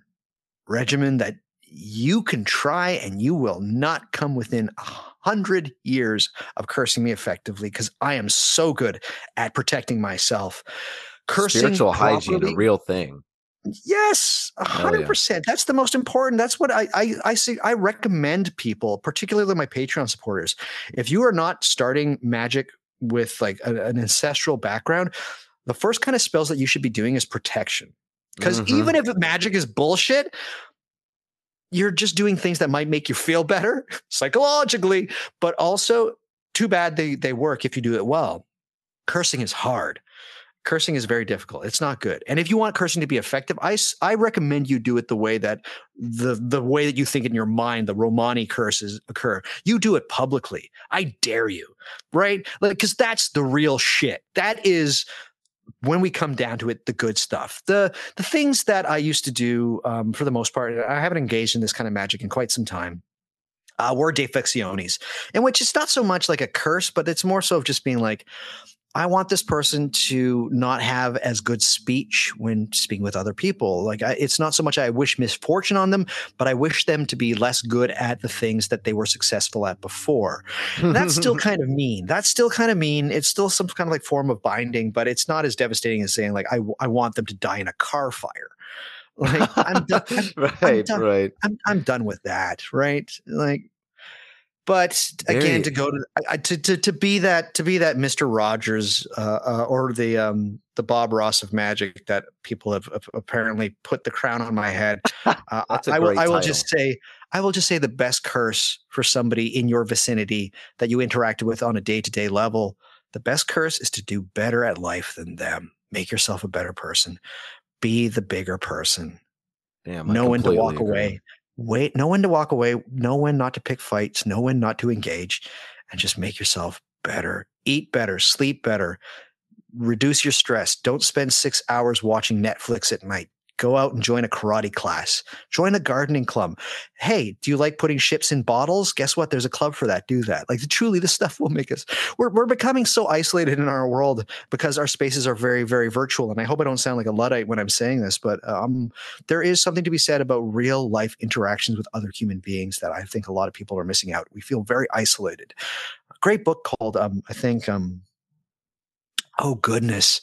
regimen that you can try and you will not come within a hundred years of cursing me effectively because I am so good at protecting myself. Cursing Spiritual hygiene, a real thing. Yes, a Hell hundred yeah. percent. That's the most important. That's what I I I see. I recommend people, particularly my Patreon supporters, if you are not starting magic with like a- an ancestral background, the first kind of spells that you should be doing is protection. Because Mhm. even if magic is bullshit, you're just doing things that might make you feel better <laughs> psychologically, but also too bad they they work if you do it well. Cursing is hard cursing is very difficult. It's not good. And if you want cursing to be effective, I, I recommend you do it the way that the the way that you think in your mind the Romani curses occur. You do it publicly. I dare you. Right? Like cuz that's the real shit. That is when we come down to it, the good stuff, the the things that I used to do, um, for the most part, I haven't engaged in this kind of magic in quite some time. Uh, were defixiones, in which it's not so much like a curse, but it's more so of just being like, I want this person to not have as good speech when speaking with other people. Like, I, it's not so much I wish misfortune on them, but I wish them to be less good at the things that they were successful at before. And that's still <laughs> kind of mean. That's still kind of mean. It's still some kind of like form of binding, but it's not as devastating as saying like I, I want them to die in a car fire. Like I'm done, I'm, <laughs> right, done. right. I'm I'm done with that, right? Like, but again, to go to, to to to be that to be that Mister Rogers uh, uh, or the um the Bob Ross of magic that people have, have apparently put the crown on my head. <laughs> Uh, I will I will just say I will just say the best curse for somebody in your vicinity that you interacted with on a day to day level. The best curse is to do better at life than them. Make yourself a better person. Be the bigger person Damn, I know when to walk agree. away wait know when to walk away know when not to pick fights know when not to engage and just make yourself better. Eat better sleep better reduce your stress. Don't spend six hours watching netflix at night go out and join a karate class join a gardening club. Hey do you like putting ships in bottles? Guess what? There's a club for that. Do that. Like truly this <laughs> stuff will make us we're, we're becoming so isolated in our world because our spaces are very very virtual. And i hope i don't sound like a luddite when i'm saying this but um there is something to be said about real life interactions with other human beings that I think a lot of people are missing out. We feel very isolated. A great book called, um, I think, um, oh goodness,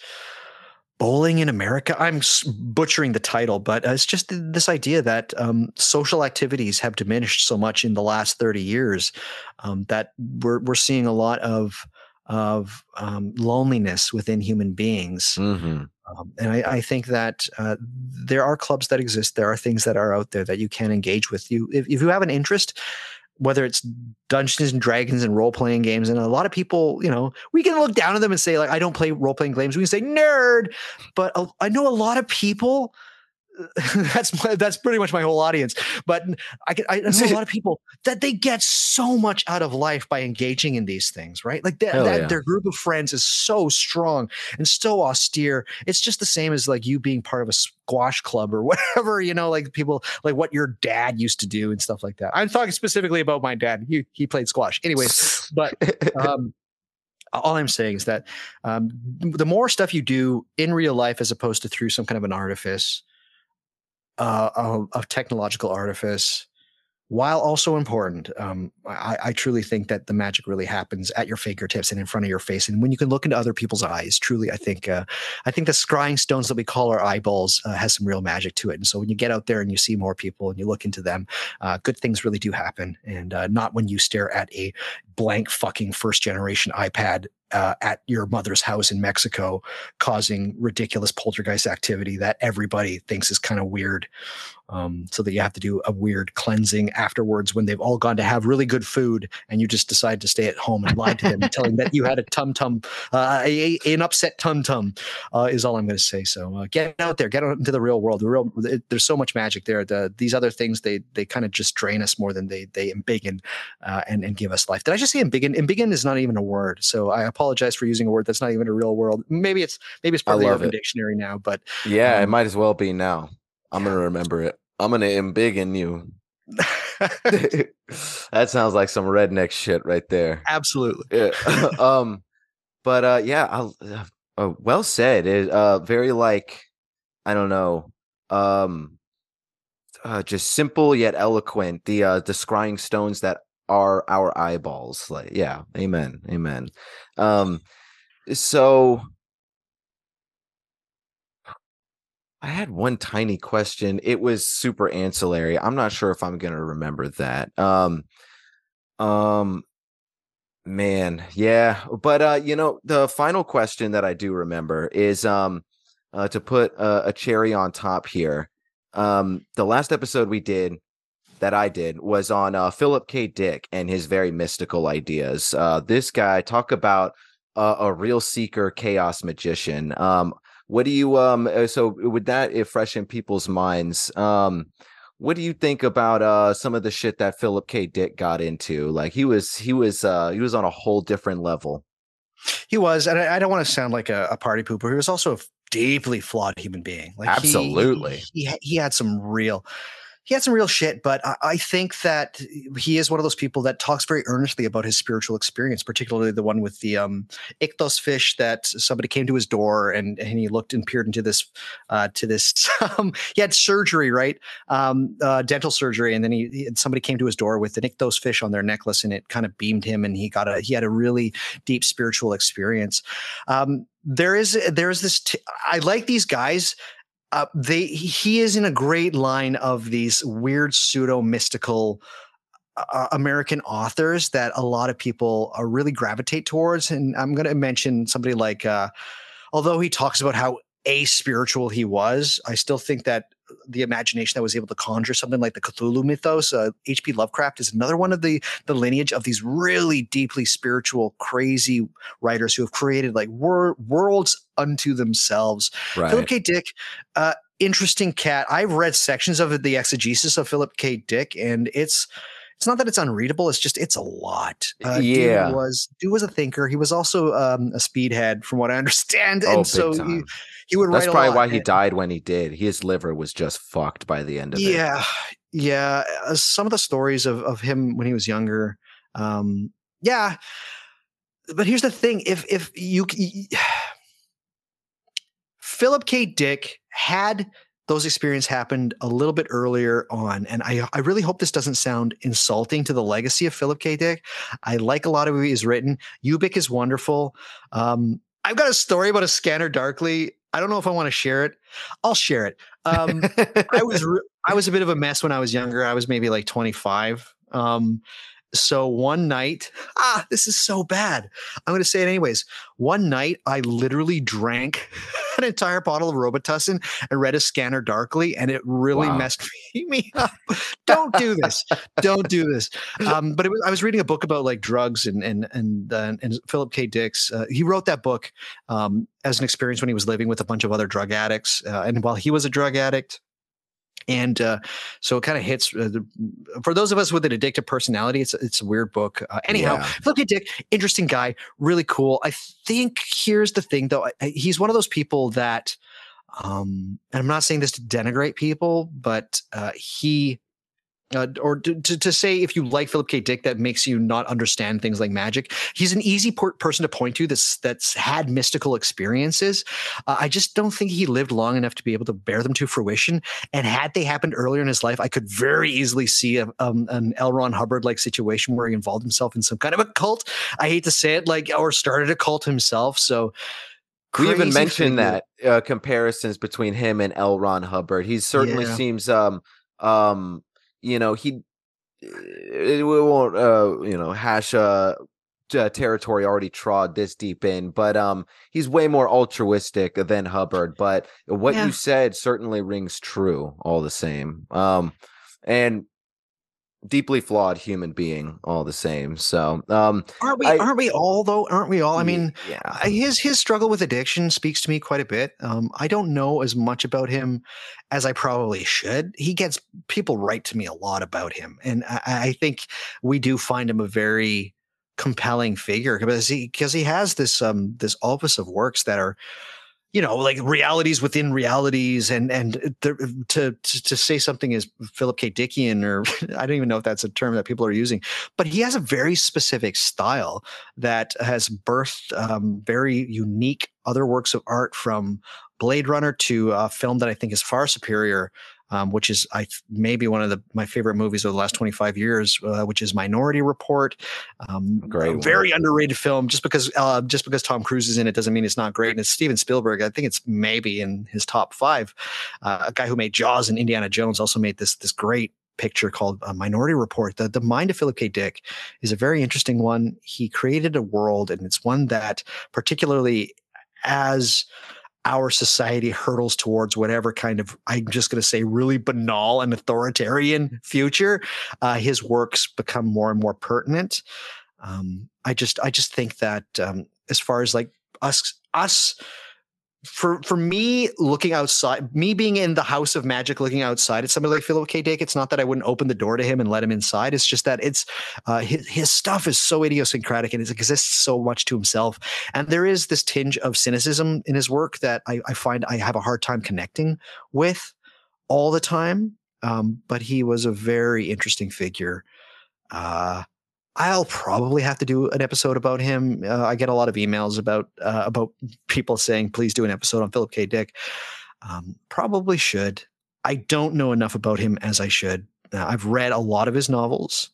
Bowling in America. I'm butchering the title, but uh, it's just this idea that um, social activities have diminished so much in the last 30 years um, that we're we're seeing a lot of of um, loneliness within human beings. Mhm. Um, and I, I think that uh, there are clubs that exist. There are things that are out there that you can engage with. You, if, if you have an interest, whether it's Dungeons and Dragons and role playing games, and a lot of people, you know, we can look down at them and say like, I don't play role playing games. We can say nerd, but I know a lot of people. <laughs> that's my, that's pretty much my whole audience. But I, can, I know a <laughs> lot of people that they get so much out of life by engaging in these things, right? Like that, that yeah. their group of friends is so strong and so austere. It's just the same as like you being part of a squash club or <laughs> whatever, you know, like people like what your dad used to do and stuff like that. I'm talking specifically about my dad. He he played squash. Anyways, but um all I'm saying is that um, the more stuff you do in real life as opposed to through some kind of an artifice, uh, of, technological artifice, while also important, um, I, I truly think that the magic really happens at your fingertips and in front of your face. And when you can look into other people's eyes, truly, I think, uh, I think the scrying stones that we call our eyeballs uh, has some real magic to it. And so when you get out there and you see more people and you look into them, uh, good things really do happen. And uh, not when you stare at a blank fucking first generation iPad uh, at your mother's house in Mexico, causing ridiculous poltergeist activity that everybody thinks is kind of weird. Um, so that you have to do a weird cleansing afterwards when they've all gone to have really good food and you just decide to stay at home and lie to them, and tell them that you had a tum tum, uh, a, an upset tum tum, uh, is all I'm going to say. So uh, get out there, get out into the real world. The real, it, there's so much magic there. The, these other things they they kind of just drain us more than they they embiggen uh, and and give us life. Did I just say embiggen? Embiggen is not even a word. So I apologize for using a word that's not even a real word. Maybe it's maybe it's part of the Urban it. Dictionary now, but yeah, it Um, might as well be now. I'm gonna remember it. I'm gonna embiggen you. <laughs> <laughs> that sounds like some redneck shit right there. absolutely. Yeah. <laughs> um, but uh, yeah, uh, uh, well said. It uh, very like I don't know. Um, uh, just simple yet eloquent. The uh, the scrying stones that are our eyeballs. Like, yeah, amen, amen. Um, so I had one tiny question. It was super ancillary. I'm not sure if I'm gonna remember that. Um, um, man, yeah, but uh, you know, the final question that I do remember is um, uh, to put a, a cherry on top here. Um, the last episode we did that I did was on uh, Philip K. Dick and his very mystical ideas. Uh, this guy talk about uh, a real seeker, chaos magician. Um, what do you um? uh, So with that, if fresh in people's minds, um, what do you think about uh some of the shit that Philip K. Dick got into? Like he was he was uh he was on a whole different level. He was, and I, I don't want to sound like a, a party pooper. He was also a deeply flawed human being. Like Absolutely. he, he, he had some real. He had some real shit, but I, I think that he is one of those people that talks very earnestly about his spiritual experience, particularly the one with the um, ichthys fish that somebody came to his door and, and he looked and peered into this uh, to this. <laughs> Um, he had surgery, right? Um, uh, dental surgery, and then he, he somebody came to his door with an ichthys fish on their necklace, and it kind of beamed him, and he got a he had a really deep spiritual experience. Um, there is there is this. T- I like these guys. Uh, they he is in a great line of these weird pseudo mystical uh, American authors that a lot of people uh, really gravitate towards. And I'm going to mention somebody like, uh, although he talks about how a spiritual he was, I still think that the imagination that was able to conjure something like the Cthulhu mythos, uh, H.P. Lovecraft is another one of the the lineage of these really deeply spiritual, crazy writers who have created like wor- worlds unto themselves. Right. Philip K. Dick, uh, interesting cat. I've read sections of the exegesis of Philip K. Dick, and it's it's not that it's unreadable. It's just it's a lot. Uh, Yeah. dude was dude was a thinker. He was also um, a speedhead, from what I <laughs> understand, Oh, and so he, he would That's probably why he And- died when he did. His liver was just fucked by the end of it. yeah, yeah. Uh, some of the stories of of him when he was younger, um, yeah. But here's the thing: if if you c- <sighs> Philip K. Dick had those experiences happened a little bit earlier on, and I I really hope this doesn't sound insulting to the legacy of Philip K. Dick. I like a lot of what he's written. Ubik is wonderful. Um, I've got a story about a scanner darkly. I don't know if I want to share it. I'll share it. Um, I was <laughs> re- I was a bit of a mess when I was younger. I was maybe like 25. Um, so one night, ah, this is so bad. I'm going to say it anyways. One night, I literally drank <laughs> an entire bottle of Robitussin and read a scanner darkly, and it really Wow. messed <laughs> me, up. Don't do this. Don't do this. Um, but it was, I was reading a book about like drugs and and and uh, and Philip K. Dick's. Uh, he wrote that book um, as an experience when he was living with a bunch of other drug addicts, uh, and while he was a drug addict. And uh, so it kind of hits uh, the, for those of us with an addictive personality. It's it's a weird book. Uh, anyhow, Yeah. Philip K. Dick, interesting guy, really cool. I think here's the thing, though. I, I- he's one of those people that, um, and I'm not saying this to denigrate people, but uh, he uh, or to, to, to say if you like Philip K. Dick, that makes you not understand things like magic. He's an easy por- person to point to that's that's had mystical experiences. Uh, I just don't think he lived long enough to be able to bear them to fruition. And had they happened earlier in his life, I could very easily see a, um, an L. Ron Hubbard like situation where he involved himself in some kind of a cult. I hate to say it, like or started a cult himself. So. we even mentioned figure. that uh, comparisons between him and L. Ron Hubbard. He certainly Yeah. seems, um, um, you know, he it, we won't, uh, you know, hash uh, uh, territory already trod this deep in, but um, he's way more altruistic than Hubbard. But what Yeah. you said certainly rings true, all the same. Um, and deeply flawed human being, all the same. So, um, Aren't we? I- aren't we all though? Aren't we all? I mean, yeah, his his struggle with addiction speaks to me quite a bit. Um, I don't know as much about him as I probably should. He gets people write to me a lot about him, and I, I think we do find him a very compelling figure because he because he has this um this opus of works that are you know like realities within realities and and to, to to say something is philip k. Dickian or <laughs> i don't even know if that's a term that people are using but he has a very specific style that has birthed um, very unique other works of art from blade runner to a film that i think is far superior um, which is I maybe one of the my favorite movies of the last 25 years, uh, which is Minority Report. Um, Great a one. very underrated film. Just because uh, just because Tom Cruise is in it doesn't mean it's not great. And it's Steven Spielberg. I think it's maybe in his top five. Uh, a guy who made Jaws and Indiana Jones also made this this great picture called uh, Minority Report. The, the mind of Philip K. Dick is a very interesting one. He created a world, and it's one that, particularly as our society hurtles towards whatever kind of, I'm just going to say, really banal and authoritarian future, uh, his works become more and more pertinent. Um, I just, I just think that um, as far as like us, us for for me looking outside me being in the house of magic looking outside at somebody like philip k dick it's not that i wouldn't open the door to him and let him inside. It's just that it's uh, his, his stuff is so idiosyncratic and it exists so much to himself. And there is this tinge of cynicism in his work that i, I find i have a hard time connecting with all the time. Um, but he was a very interesting figure. Uh, I'll probably have to do an episode about him. Uh, I get a lot of emails about uh, about people saying, "Please do an episode on Philip K. Dick." Um, probably should. I don't know enough about him as I should. Uh, I've read a lot of his novels.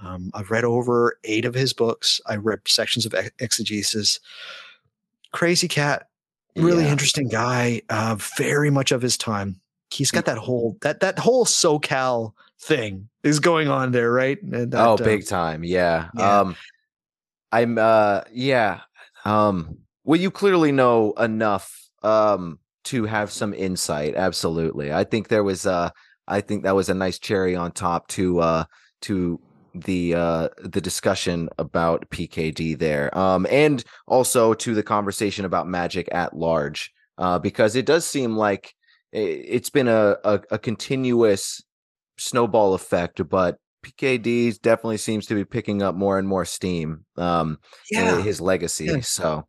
Um, I've read over eight of his books. I read sections of ex- exegesis. Crazy cat, really Yeah. interesting guy. Uh, very much of his time. He's got that whole that that whole SoCal thing is going on there, right? And that, oh, uh, big time. Yeah. yeah. Um I'm uh yeah. Um well you clearly know enough um to have some insight. Absolutely. I think there was uh I think that was a nice cherry on top to uh to the uh the discussion about PKD there. Um and also to the conversation about magic at large. Uh because it does seem like it's been a a, a continuous snowball effect, but PKD definitely seems to be picking up more and more steam. Um, yeah. his legacy. Yeah. So,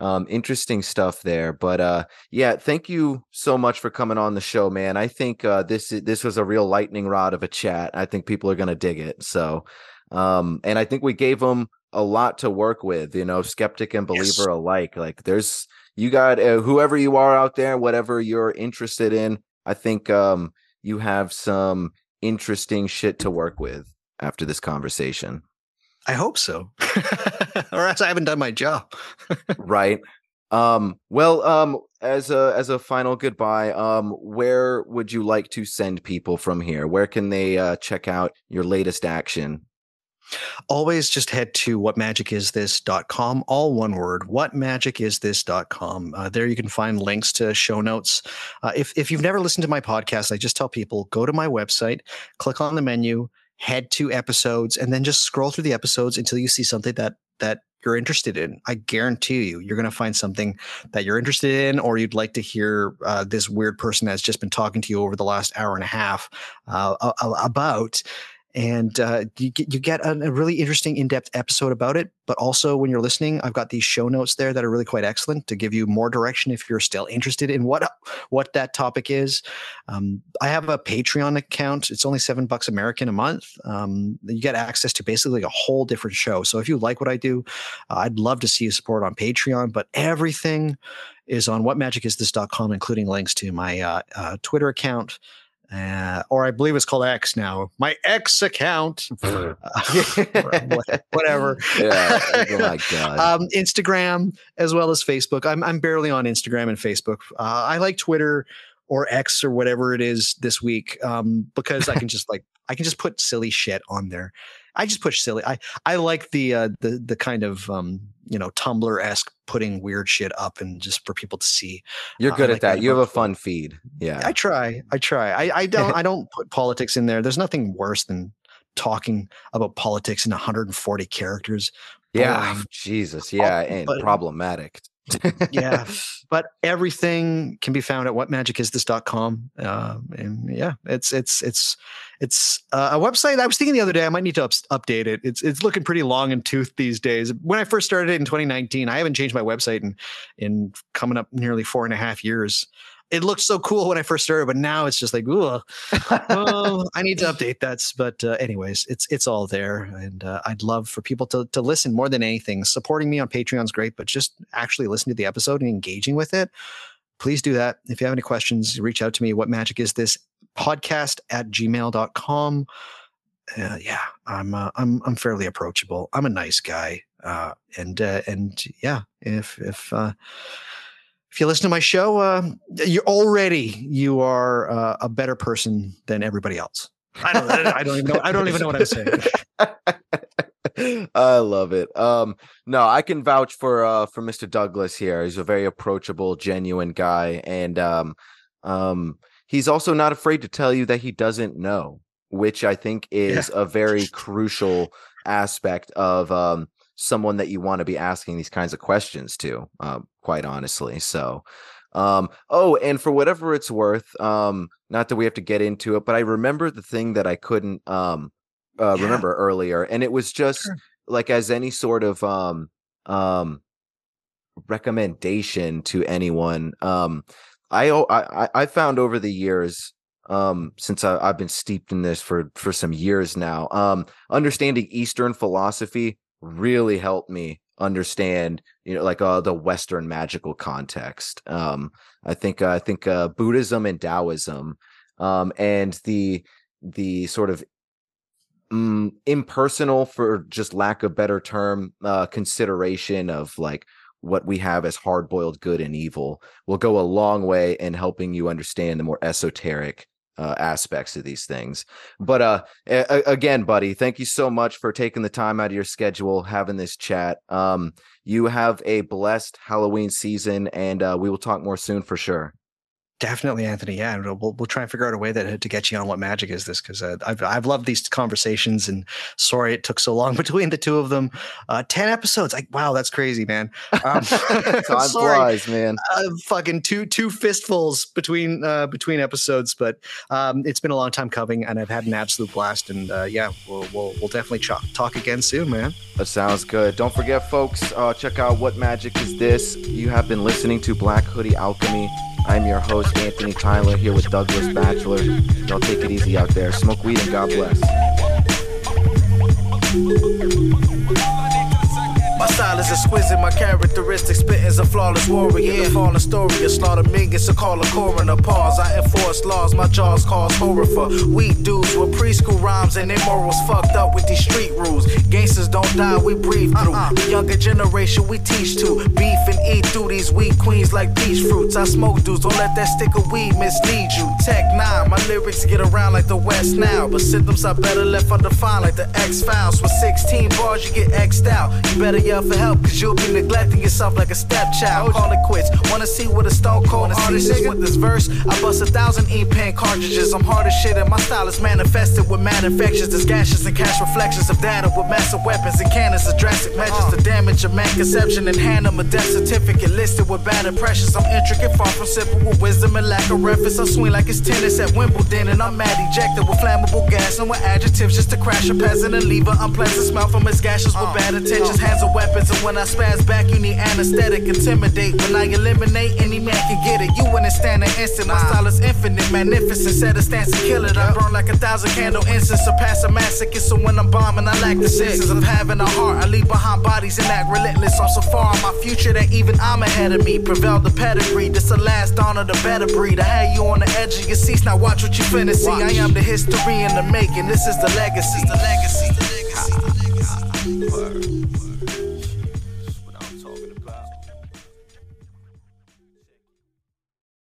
um, interesting stuff there. But uh, yeah, thank you so much for coming on the show, man. I think uh, this this was a real lightning rod of a chat. I think people are gonna dig it. So, um, and I think we gave them a lot to work with. You know, skeptic and believer Yes. alike. Like, there's you got uh, whoever you are out there, whatever you're interested in. I think um, you have some interesting shit to work with after this conversation. I hope so, <laughs> or else I haven't done my job. <laughs> right um well um as a as a final goodbye um where would you like to send people from here where can they uh check out your latest action Always just head to whatmagicisthis.com, all one word, whatmagicisthis.com. Uh, there you can find links to show notes. Uh, if, if you've never listened to my podcast, I just tell people go to my website, click on the menu, head to episodes, and then just scroll through the episodes until you see something that that you're interested in. I guarantee you, you're going to find something that you're interested in, or you'd like to hear uh, this weird person that's just been talking to you over the last hour and a half uh, about. And uh, you get you get a, really interesting in-depth episode about it. But also, when you're listening, I've got these show notes there that are really quite excellent to give you more direction if you're still interested in what what that topic is. Um, I have a Patreon account. It's only seven bucks American a month. Um, you get access to basically a whole different show. So if you like what I do, uh, I'd love to see you support on Patreon. But everything is on whatmagicisthis.com, including links to my uh, uh, Twitter account. Uh, or I believe it's called X now. My X account, <laughs> <laughs> whatever. yeah oh my <laughs> god um, Instagram as well as Facebook. I'm I'm barely on Instagram and Facebook. Uh, I like Twitter or X or whatever it is this week um, because I can just like I can just put silly shit on there. I just push silly. I I like the uh, the the kind of um, you know Tumblr esque putting weird shit up and just for people to see. you're good like at that that you have a fun feed yeah I try. I try. I, I don't <laughs> I don't put politics in there. There's nothing worse than talking about politics in 140 characters. yeah boring. jesus yeah and but- problematic Yeah. <laughs> but everything can be found at whatmagicisthis.com. Uh, and yeah, it's it's it's it's uh, a website. I was thinking the other day I might need to ups- update it. It's it's looking pretty long and toothed these days. When I first started it in 2019, I haven't changed my website in in coming up nearly four and a half years. It looked so cool when I first started, but now it's just like, ooh, well, <laughs> I need to update that. But uh, anyways, it's it's all there, and uh, I'd love for people to to listen more than anything. Supporting me on Patreon's great, but just actually listening to the episode and engaging with it, please do that. If you have any questions, reach out to me. What magic is this podcast at gmail.com. Uh, yeah, I'm uh, I'm I'm fairly approachable. I'm a nice guy, uh, and uh, and yeah, if if uh, if you listen to my show, uh, you're already you are uh, a better person than everybody else. I don't I don't even know I don't even know what I'm saying. <laughs> I love it. Um, no, I can vouch for uh for Mr. Douglas here. He's a very approachable, genuine guy, and um, um, he's also not afraid to tell you that he doesn't know, which I think is a very <laughs> crucial aspect of um someone that you want to be asking these kinds of questions to. Um, quite honestly, so. Um, oh, and for whatever it's worth, um, not that we have to get into it, but I remember the thing that I couldn't um uh, Yeah. remember earlier, and it was just Sure. like as any sort of um um recommendation to anyone. Um, i i found over the years um since I, I've been steeped in this for for some years now um understanding eastern philosophy really helped me understand you know like uh the western magical context um i think uh, i think uh buddhism and taoism um and the the sort of mm, impersonal for just lack of better term uh consideration of like what we have as hard-boiled good and evil will go a long way in helping you understand the more esoteric uh, aspects of these things. But uh a- again buddy thank you so much for taking the time out of your schedule having this chat. Um you have a blessed halloween season and uh we will talk more soon for sure Definitely, Anthony. Yeah, and we'll we'll try and figure out a way that to get you on what magic is this because uh, I've I've loved these conversations and sorry it took so long <laughs> between the two of them. Uh, Ten episodes, like wow, that's crazy, man. Um, <laughs> time <laughs> sorry, flies man uh, fucking two two fistfuls between uh, between episodes, but um, it's been a long time coming, and I've had an absolute blast. And uh, yeah, we'll we'll, we'll definitely ch- talk again soon, man. That sounds good. Don't forget, folks, uh, check out What Magic Is This? You have been listening to Black Hoodie Alchemy. I'm your host, Anthony Tyler, here with Douglas Batchelor. Y'all take it easy out there. Smoke weed and God bless. My style is exquisite, my characteristics spitting's a flawless warrior. Yeah. The fallen story, a slaughter millions, so call a coroner. Pause, I enforce laws, my jaws cause horror for weak dudes with preschool rhymes and their morals fucked up with these street rules. Gangsters don't die, we breathe through. Uh-uh. The younger generation we teach to. Beef and eat through these weak queens like peach fruits. I smoke dudes, don't let that stick of weed mislead you. Tech 9, my lyrics get around like the West now. But symptoms are better left undefined like the X Files. With 16 bars, you get X'd out. You better yell for help, cause you'll be neglecting yourself like a stepchild. Call it quits. Wanna see what a stone cold artist is with this verse? I bust a thousand ink pen cartridges. I'm hard as shit, and my style is manifested with mad infections. There's gaseous and cash reflections of data with massive weapons and cannons of drastic measures to damage a man conception and hand him a death certificate listed with bad impressions. I'm intricate, far from simple with wisdom and lack of reference. I swing like it's tennis at Wimbledon, and I'm mad ejected with flammable gas and with adjectives just to crash a peasant and leave an unpleasant smell from his gashes with bad intentions. Hands are weapons, and when I spaz back, you need anesthetic, intimidate. When I eliminate, any man can get it. You wouldn't stand an instant. My style is infinite, magnificent. Set a stance and kill it. I burn like a thousand candle incense, surpass a masochist. So when I'm bombing, I lack the senses of having a heart. I leave behind bodies and act relentless. I'm so far in my future that even I'm ahead of me. Prevail the pedigree. This the last dawn of the better breed. I had you on the edge of your seats. Now watch what you finna see. I am the history in the making. This is the legacy. The legacy. The legacy. The legacy.